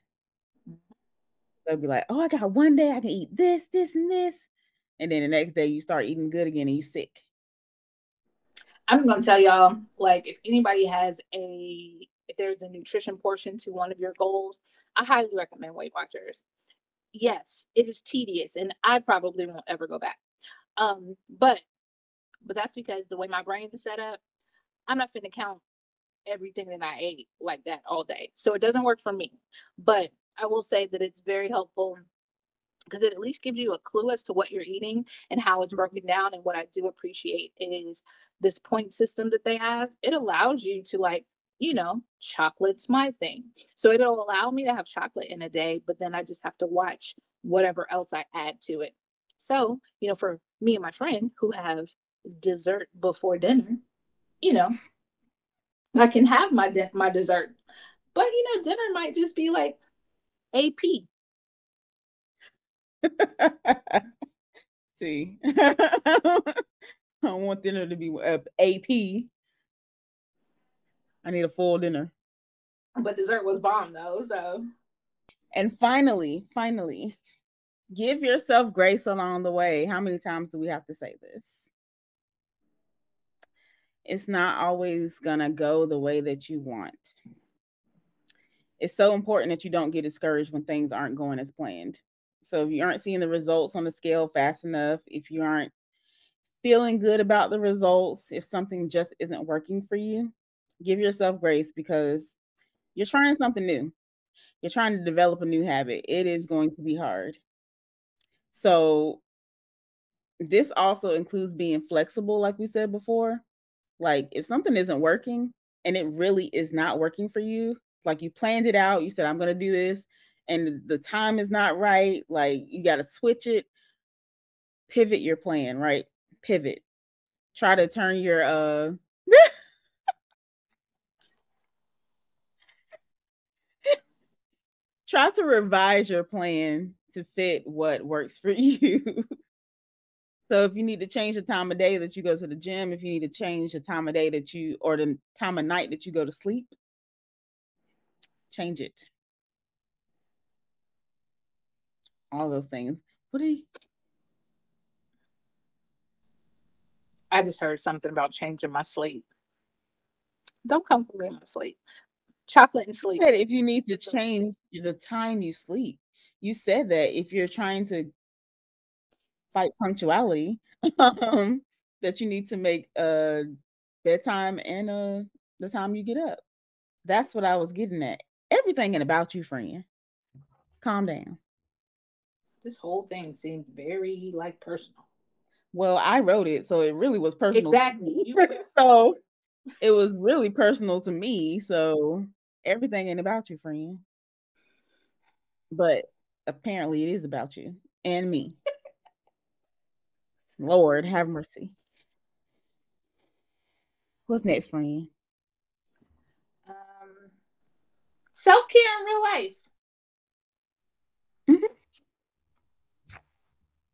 They'll be like, "Oh, I got one day I can eat this, this, and this," and then the next day you start eating good again and you sick. I'm gonna tell y'all, like, if anybody has a if there's a nutrition portion to one of your goals, I highly recommend Weight Watchers. Yes, it is tedious, and I probably won't ever go back. Um, but but that's because the way my brain is set up, I'm not finna count everything that I ate like that all day. So it doesn't work for me. But I will say that it's very helpful because it at least gives you a clue as to what you're eating and how it's broken down. And what I do appreciate is this point system that they have. It allows you to like, you know, chocolate's my thing. So it'll allow me to have chocolate in a day, but then I just have to watch whatever else I add to it. So, you know, for me and my friend who have dessert before dinner, you know, I can have my de- my dessert. But you know, dinner might just be like AP. See, I don't want dinner to be uh, AP. I need a full dinner. But dessert was bomb though, so. And finally, finally, give yourself grace along the way. How many times do we have to say this? It's not always going to go the way that you want. It's so important that you don't get discouraged when things aren't going as planned. So if you aren't seeing the results on the scale fast enough, if you aren't feeling good about the results, if something just isn't working for you, give yourself grace because you're trying something new. You're trying to develop a new habit. It is going to be hard. So this also includes being flexible, like we said before. Like if something isn't working and it really is not working for you, like you planned it out, you said I'm going to do this and the time is not right, like you got to switch it, pivot your plan, right? Pivot. Try to turn your uh try to revise your plan to fit what works for you. So if you need to change the time of day that you go to the gym, if you need to change the time of day that you or the time of night that you go to sleep, change it. All those things. What do you? I just heard something about changing my sleep. Don't come for me in my sleep. Chocolate and sleep. If you need to change the time you sleep, you said that if you're trying to fight punctuality, um, that you need to make a bedtime and uh the time you get up. That's what I was getting at. Everything and about you, friend. Calm down. This whole thing seemed very like personal. Well, I wrote it, so it really was personal. Exactly. so it was really personal to me. So everything ain't about you, friend. But apparently it is about you and me. Lord have mercy. What's next, friend? Um, Self care in real life. Mm-hmm.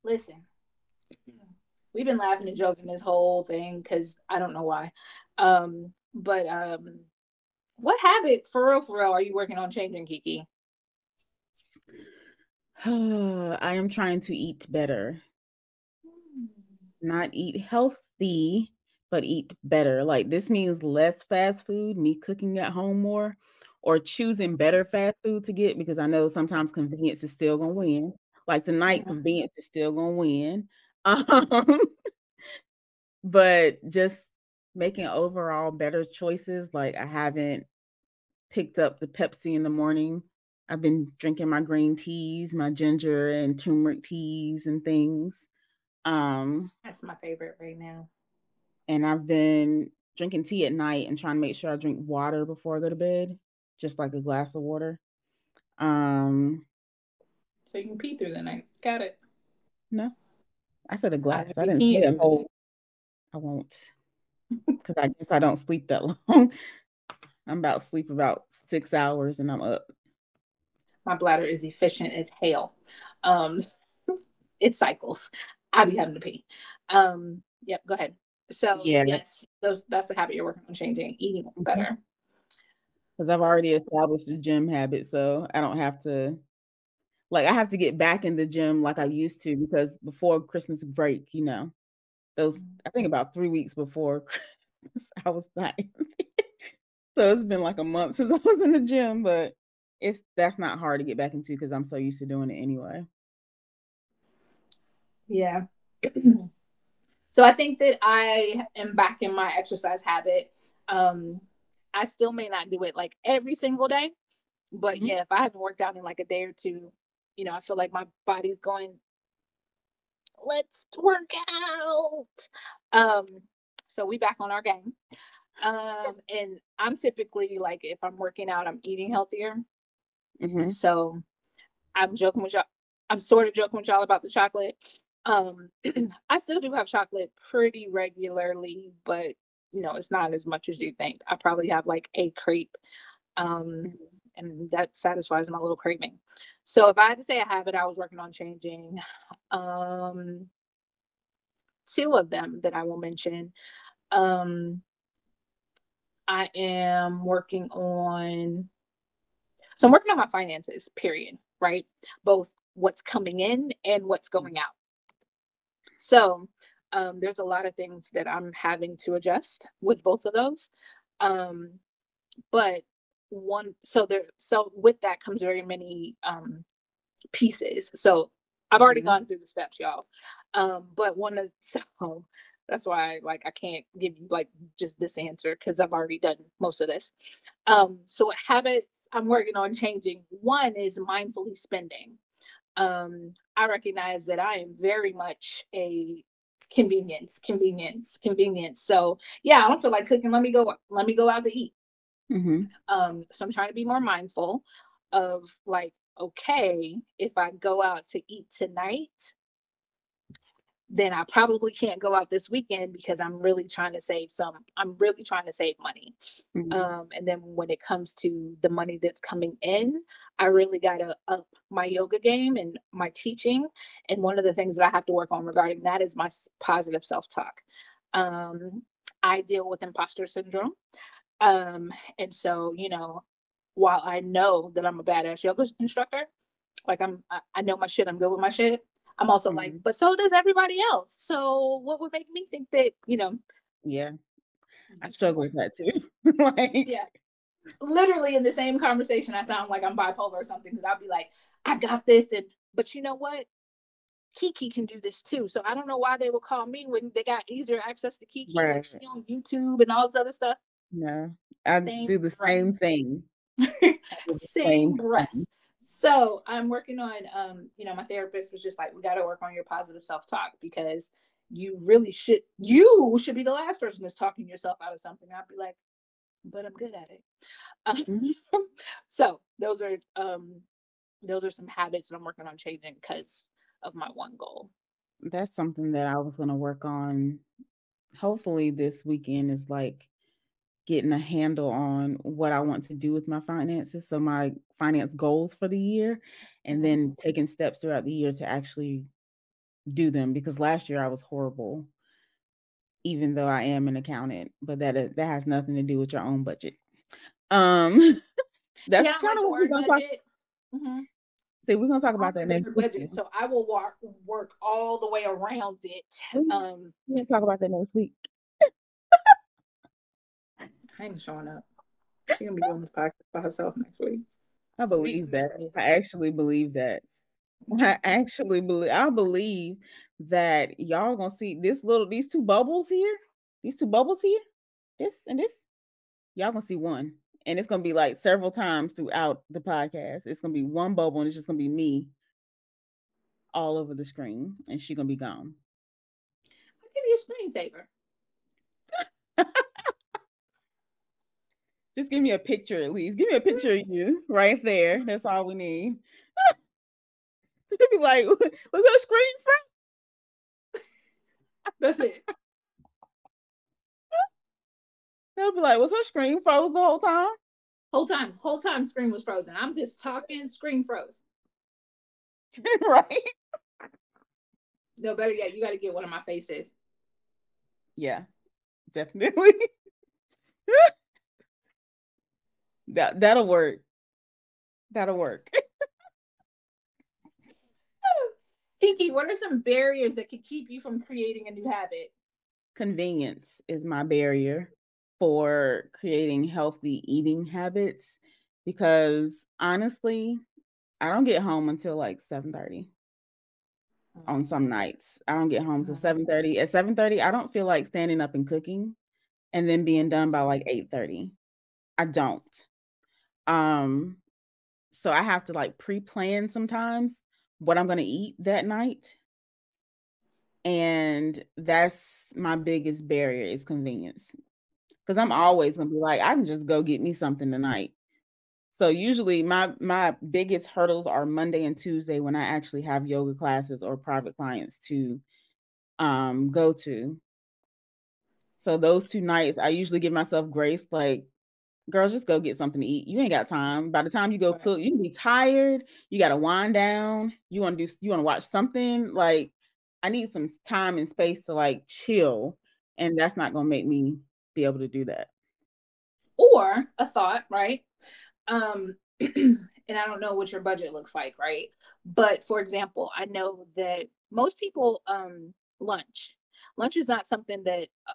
Listen, we've been laughing and joking this whole thing because I don't know why. Um, but um, what habit for real, for real, are you working on changing, Kiki? I am trying to eat better. Not eat healthy, but eat better. Like this means less fast food, me cooking at home more, or choosing better fast food to get because I know sometimes convenience is still gonna win. Like tonight, convenience is still gonna win. Um, but just making overall better choices. Like I haven't picked up the Pepsi in the morning. I've been drinking my green teas, my ginger and turmeric teas and things. Um That's my favorite right now. And I've been drinking tea at night and trying to make sure I drink water before I go to bed, just like a glass of water. Um so you can pee through the night. Got it. No. I said a glass. I, I didn't say a whole. I won't. Because I guess I don't sleep that long. I'm about sleep about six hours and I'm up. My bladder is efficient as hell. Um, it cycles. I be having to pee. Um, yep, go ahead. So yeah, yes, those that's the habit you're working on changing, eating mm-hmm. better. Because I've already established a gym habit, so I don't have to like I have to get back in the gym like I used to because before Christmas break, you know, those mm-hmm. I think about three weeks before Christmas, I was not so it's been like a month since I was in the gym, but it's that's not hard to get back into because I'm so used to doing it anyway. Yeah. so I think that I am back in my exercise habit. Um, I still may not do it like every single day, but mm-hmm. yeah, if I haven't worked out in like a day or two, you know, I feel like my body's going, let's work out. Um, so we back on our game. Um, and I'm typically like if I'm working out, I'm eating healthier. Mm-hmm. So I'm joking with y'all. I'm sort of joking with y'all about the chocolate. Um, I still do have chocolate pretty regularly, but you know, it's not as much as you think. I probably have like a crepe. Um, mm-hmm. and that satisfies my little craving. So if I had to say a habit I was working on changing, um, two of them that I will mention. Um, I am working on so I'm working on my finances, period, right? Both what's coming in and what's going out. So um, there's a lot of things that I'm having to adjust with both of those. Um, but one, so there, so with that comes very many um, pieces. So I've already mm-hmm. gone through the steps, y'all. Um, but one of so that's why like I can't give you like just this answer because I've already done most of this. Um, so what habits I'm working on changing. One is mindfully spending. Um, I recognize that I am very much a convenience, convenience, convenience. So yeah, I don't feel like cooking. Let me go. Let me go out to eat. Mm-hmm. Um, so I'm trying to be more mindful of like, okay, if I go out to eat tonight, then I probably can't go out this weekend because I'm really trying to save some. I'm really trying to save money. Mm-hmm. Um, and then when it comes to the money that's coming in, I really got to up my yoga game and my teaching. And one of the things that I have to work on regarding that is my positive self talk. Um, I deal with imposter syndrome. Um, and so, you know, while I know that I'm a badass yoga instructor, like I'm, I, I know my shit, I'm good with my shit I'm also mm-hmm. like, but so does everybody else. So what would make me think that, you know? Yeah. I struggle with that too. like, yeah. Literally in the same conversation, I sound like I'm bipolar or something because I'll be like, I got this. And, but you know what? Kiki can do this too. So I don't know why they would call me when they got easier access to Kiki right. like on YouTube and all this other stuff. No, I same do the breath. same thing. same, same breath. Thing. So I'm working on, um, you know, my therapist was just like, we got to work on your positive self talk because you really should, you should be the last person that's talking yourself out of something. I'd be like, but I'm good at it. Um, so those are, um, those are some habits that I'm working on changing because of my one goal. That's something that I was going to work on. Hopefully this weekend is like getting a handle on what I want to do with my finances. So my finance goals for the year and mm-hmm. then taking steps throughout the year to actually do them because last year I was horrible even though I am an accountant, but that that has nothing to do with your own budget. Um that's yeah, kind of what we're gonna talk. Mm-hmm. See, we're gonna talk about that next budget. So I will work work all the way around it. Um, we'll talk about that next week. I ain't showing up. She's gonna be doing this podcast by herself next week. I believe that. I actually believe that. I actually believe I believe that y'all gonna see this little these two bubbles here, these two bubbles here, this and this. Y'all gonna see one, and it's gonna be like several times throughout the podcast. It's gonna be one bubble, and it's just gonna be me all over the screen, and she gonna be gone. I'll give you a screensaver. Just give me a picture at least. Give me a picture of you right there. That's all we need. You'd be like, was that screen from? That's it. They'll be like, was her screen froze the whole time? Whole time, whole time screen was frozen. I'm just talking, screen froze. right. No, better yet, you got to get one of my faces. Yeah, definitely. That that'll work. That'll work. Pinky, what are some barriers that could keep you from creating a new habit? Convenience is my barrier for creating healthy eating habits because honestly, I don't get home until like 7:30 on some nights. I don't get home till uh-huh. 7:30. At 7:30, I don't feel like standing up and cooking and then being done by like 8:30. I don't. Um, so I have to like pre-plan sometimes what I'm gonna eat that night. And that's my biggest barrier is convenience. Because I'm always gonna be like, I can just go get me something tonight. So usually my my biggest hurdles are Monday and Tuesday when I actually have yoga classes or private clients to um go to. So those two nights I usually give myself grace like girls, just go get something to eat. You ain't got time. By the time you go cook, you can be tired. You got to wind down. You want to do, you want to watch something. Like, I need some time and space to like chill. And that's not going to make me be able to do that. Or a thought, right? Um, and I don't know what your budget looks like, right? But for example, I know that most people um lunch. Lunch is not something that uh,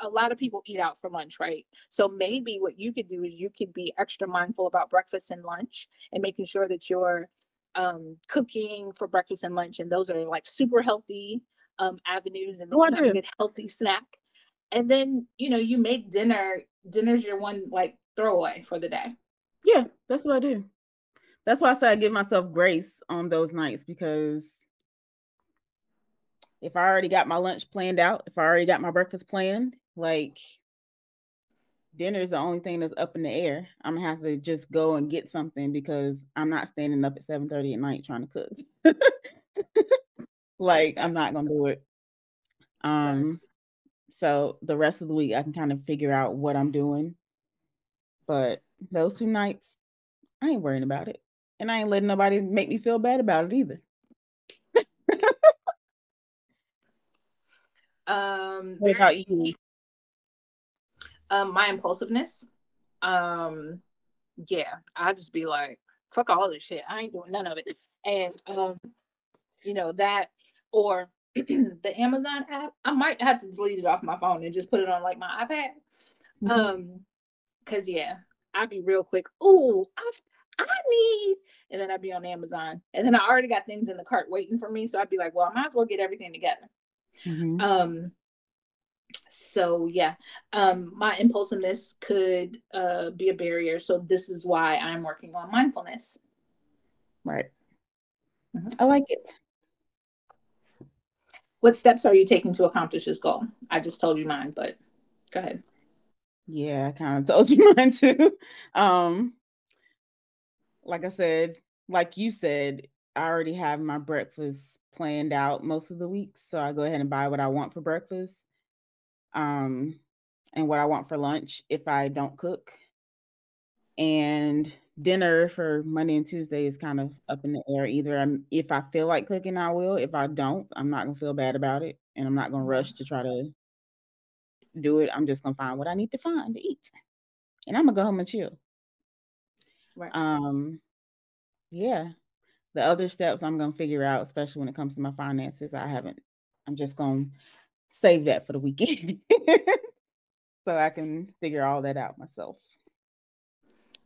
a lot of people eat out for lunch, right? So maybe what you could do is you could be extra mindful about breakfast and lunch and making sure that you're um, cooking for breakfast and lunch. And those are like super healthy um, avenues and then you have a good healthy snack. And then, you know, you make dinner, dinner's your one like throwaway for the day. Yeah, that's what I do. That's why I say I give myself grace on those nights because if I already got my lunch planned out, if I already got my breakfast planned, like dinner is the only thing that's up in the air. I'm gonna have to just go and get something because I'm not standing up at 7:30 at night trying to cook. like I'm not gonna do it. Um, so the rest of the week I can kind of figure out what I'm doing. But those two nights, I ain't worrying about it. And I ain't letting nobody make me feel bad about it either. Um what about you? Um, my impulsiveness. Um, yeah, I just be like, fuck all this shit. I ain't doing none of it. And um, you know, that or the Amazon app, I might have to delete it off my phone and just put it on like my iPad. Mm-hmm. Um, cause yeah, I'd be real quick. Oh, I I need, and then I'd be on Amazon, and then I already got things in the cart waiting for me, so I'd be like, well, I might as well get everything together. Mm-hmm. Um, so yeah, um, my impulsiveness could uh be a barrier. So this is why I'm working on mindfulness. Right. Mm-hmm. I like it. What steps are you taking to accomplish this goal? I just told you mine, but go ahead. Yeah, I kind of told you mine too. Um, like I said, like you said, I already have my breakfast planned out most of the weeks. So I go ahead and buy what I want for breakfast. Um, and what I want for lunch if I don't cook. And dinner for Monday and Tuesday is kind of up in the air. Either I'm, if I feel like cooking, I will. If I don't, I'm not gonna feel bad about it, and I'm not gonna rush to try to do it. I'm just gonna find what I need to find to eat, and I'm gonna go home and chill. Right. Um. Yeah. The other steps I'm gonna figure out, especially when it comes to my finances. I haven't. I'm just gonna save that for the weekend, so I can figure all that out myself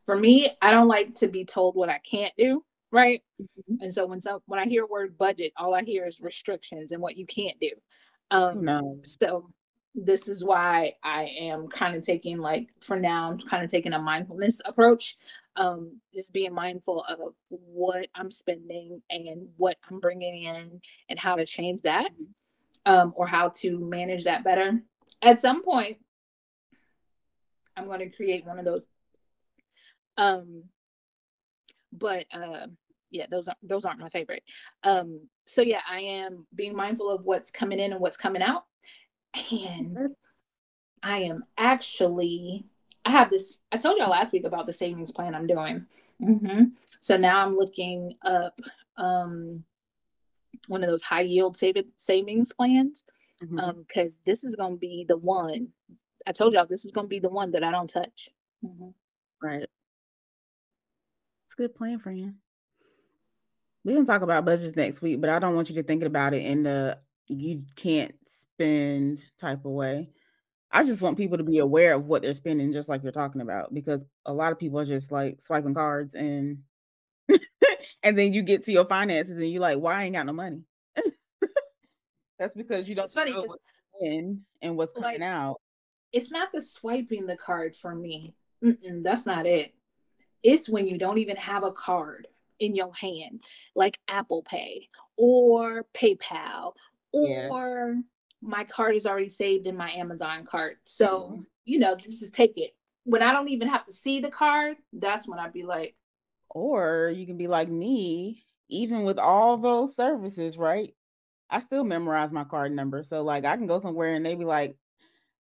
for me, I don't like to be told what I can't do, right? Mm-hmm. And so when some when I hear word budget, all I hear is restrictions and what you can't do. Um no. so this is why I am kind of taking like for now, I'm kind of taking a mindfulness approach. Um, just being mindful of what I'm spending and what I'm bringing in and how to change that mm-hmm. um, or how to manage that better. At some point, I'm going to create one of those um, but uh, yeah, those aren't those aren't my favorite. Um, so yeah, I am being mindful of what's coming in and what's coming out, and I am actually I have this. I told y'all last week about the savings plan I'm doing. Mm-hmm. So now I'm looking up um, one of those high yield savings savings plans because mm-hmm. um, this is going to be the one. I told y'all this is going to be the one that I don't touch. Mm-hmm. Right It's a good plan, friend. We can talk about budgets next week, but I don't want you to think about it in the you can't spend type of way. I just want people to be aware of what they're spending, just like you're talking about, because a lot of people are just like swiping cards and and then you get to your finances and you're like, why I ain't got no money? That's because you don't it's funny know what's in and what's coming like, out. It's not the swiping the card for me. Mm-mm, that's not it. It's when you don't even have a card in your hand, like Apple Pay or PayPal, or yeah. my card is already saved in my Amazon cart. So, mm-hmm. you know, just take it. When I don't even have to see the card, that's when I'd be like, or you can be like me, even with all those services, right? I still memorize my card number. So like I can go somewhere and they be like,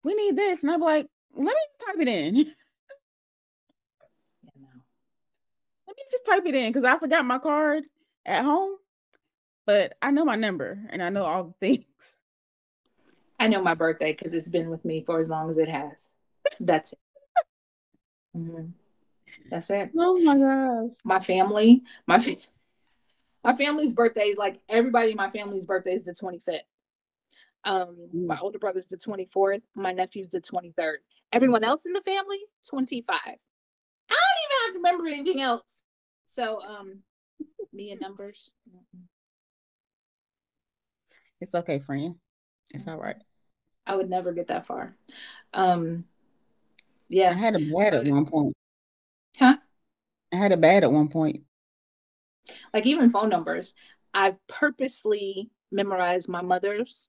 we need this. And I'd be like, let me type it in. Let me just type it in because I forgot my card at home, but I know my number and I know all the things. I know my birthday because it's been with me for as long as it has. That's it. Mm-hmm. That's it. Oh my gosh. My family, my fa- my family's birthday, like everybody in my family's birthday is the 25th. Um, mm. my older brother's the 24th, my nephew's the 23rd. Everyone else in the family, 25. I don't even have to remember anything else. So, um, me and numbers. It's okay, friend. It's all right. I would never get that far. Um, yeah. I had a bad at one point. Huh? I had a bad at one point. Like even phone numbers. I've purposely memorized my mother's,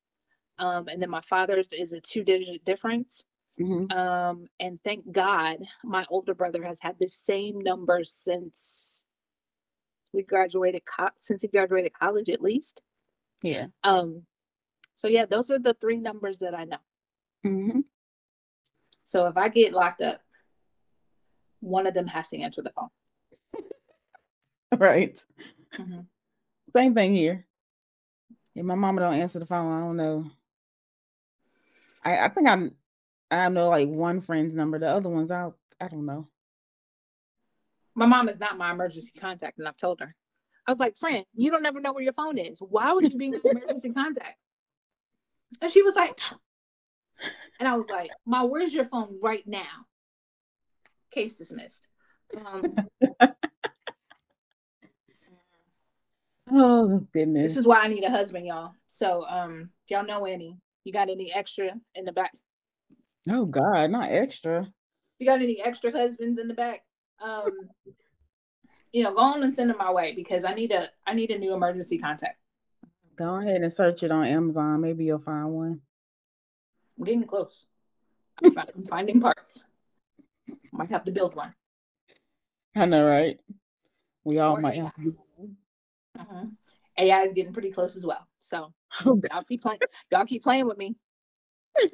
um, and then my father's is a two digit difference. Mm-hmm. Um, and thank God my older brother has had the same number since we graduated co- since he graduated college at least. Yeah. Um So yeah, those are the three numbers that I know. Mm-hmm. So if I get locked up, one of them has to answer the phone. right. Mm-hmm. Same thing here. If my mama don't answer the phone, I don't know. I, I think I'm I know like one friend's number. The other ones I I don't know. My mom is not my emergency contact, and I've told her. I was like, friend, you don't ever know where your phone is. Why would you be an emergency contact? And she was like, and I was like, Ma, where's your phone right now? Case dismissed. Um, oh goodness. This is why I need a husband, y'all. So um, y'all know any, you got any extra in the back? Oh God, not extra. You got any extra husbands in the back? Um, you know, go on and send them my way because I need a I need a new emergency contact. Go ahead and search it on Amazon. Maybe you'll find one. I'm getting close. I'm, I'm finding parts. Might have to build one. I know, right? We all or might AI. have to. Uh-huh. AI is getting pretty close as well. So oh, y'all keep playing. Y'all keep playing with me.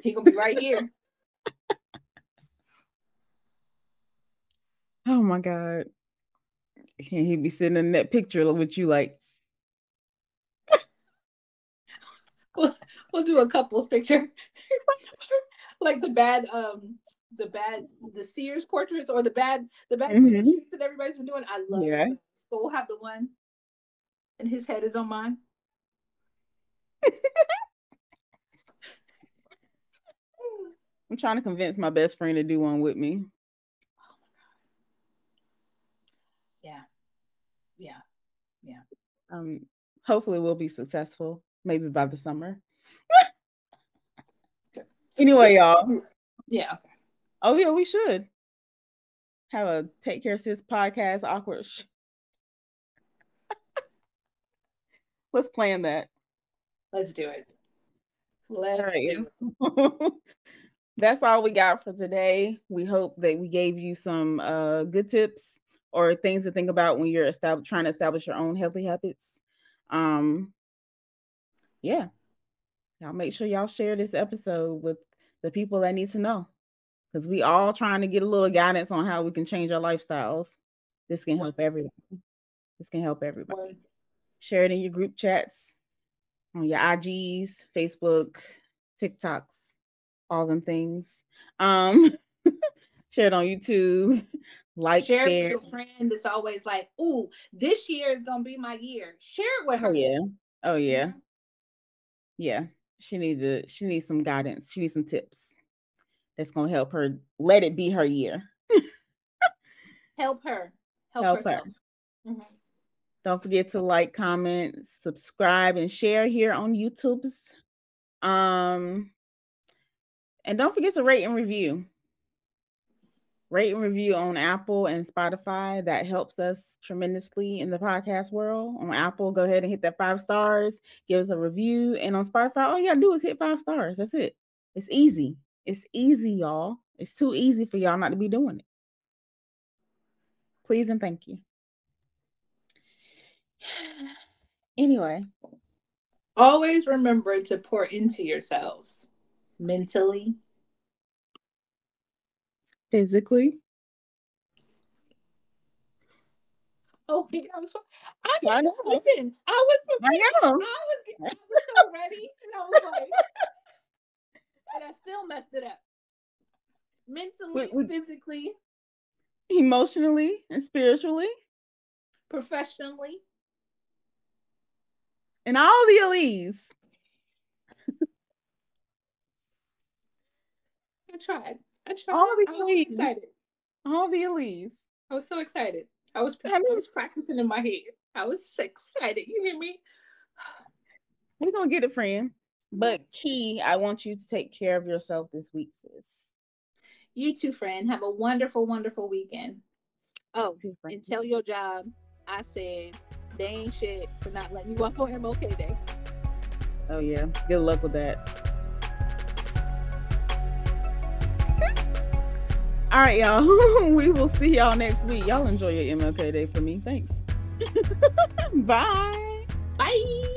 He gonna be right here. Oh my god! Can he be sitting in that picture with you like? we'll, we'll do a couples picture, like the bad um the bad the Sears portraits or the bad the bad mm-hmm. that everybody's been doing. I love yeah. Those. So we'll have the one, and his head is on mine. I'm trying to convince my best friend to do one with me. Yeah. Yeah. Yeah. Um hopefully we'll be successful maybe by the summer. anyway, y'all. Yeah. Oh yeah, we should have a take care sis podcast awkward. Let's plan that. Let's do it. Let's all right. do it. That's all we got for today. We hope that we gave you some uh, good tips or things to think about when you're estab- trying to establish your own healthy habits. Um, yeah, y'all make sure y'all share this episode with the people that need to know because we all trying to get a little guidance on how we can change our lifestyles. This can help everyone. This can help everybody. Share it in your group chats, on your IGs, Facebook, TikToks, all them things. Um, share it on YouTube. Like, share, share. with your friend that's always like, "Ooh, this year is gonna be my year." Share it with her. Oh yeah. Oh yeah. Yeah. She needs a she needs some guidance. She needs some tips that's gonna help her let it be her year. help her. Help, help herself. her. Mm-hmm. Don't forget to like, comment, subscribe, and share here on YouTube's. Um, and don't forget to rate and review. Rate and review on Apple and Spotify. That helps us tremendously in the podcast world. On Apple, go ahead and hit that five stars. Give us a review. And on Spotify, all you gotta do is hit five stars. That's it. It's easy. It's easy, y'all. It's too easy for y'all not to be doing it. Please and thank you. Anyway, always remember to pour into yourselves mentally, physically. Oh, yeah, I was. I, I know. Listen, I was prepared. I know. I was, I was so ready, and I was like, and I still messed it up. Mentally, physically, emotionally, and spiritually, professionally, and all the Elise. I tried. I tried. All the I was Elise. excited. All the Elise. I was so excited. I was I was practicing in my head. I was so excited. You hear me? We're gonna get it, friend. But mm. Ki, I want you to take care of yourself this week, sis. You too, friend. Have a wonderful, wonderful weekend. Oh, and tell your job I said they ain't shit for not letting you off on MLK Day. Oh yeah. Good luck with that. All right, y'all. we will see y'all next week. Y'all enjoy your MLK Day for me. Thanks. Bye. Bye.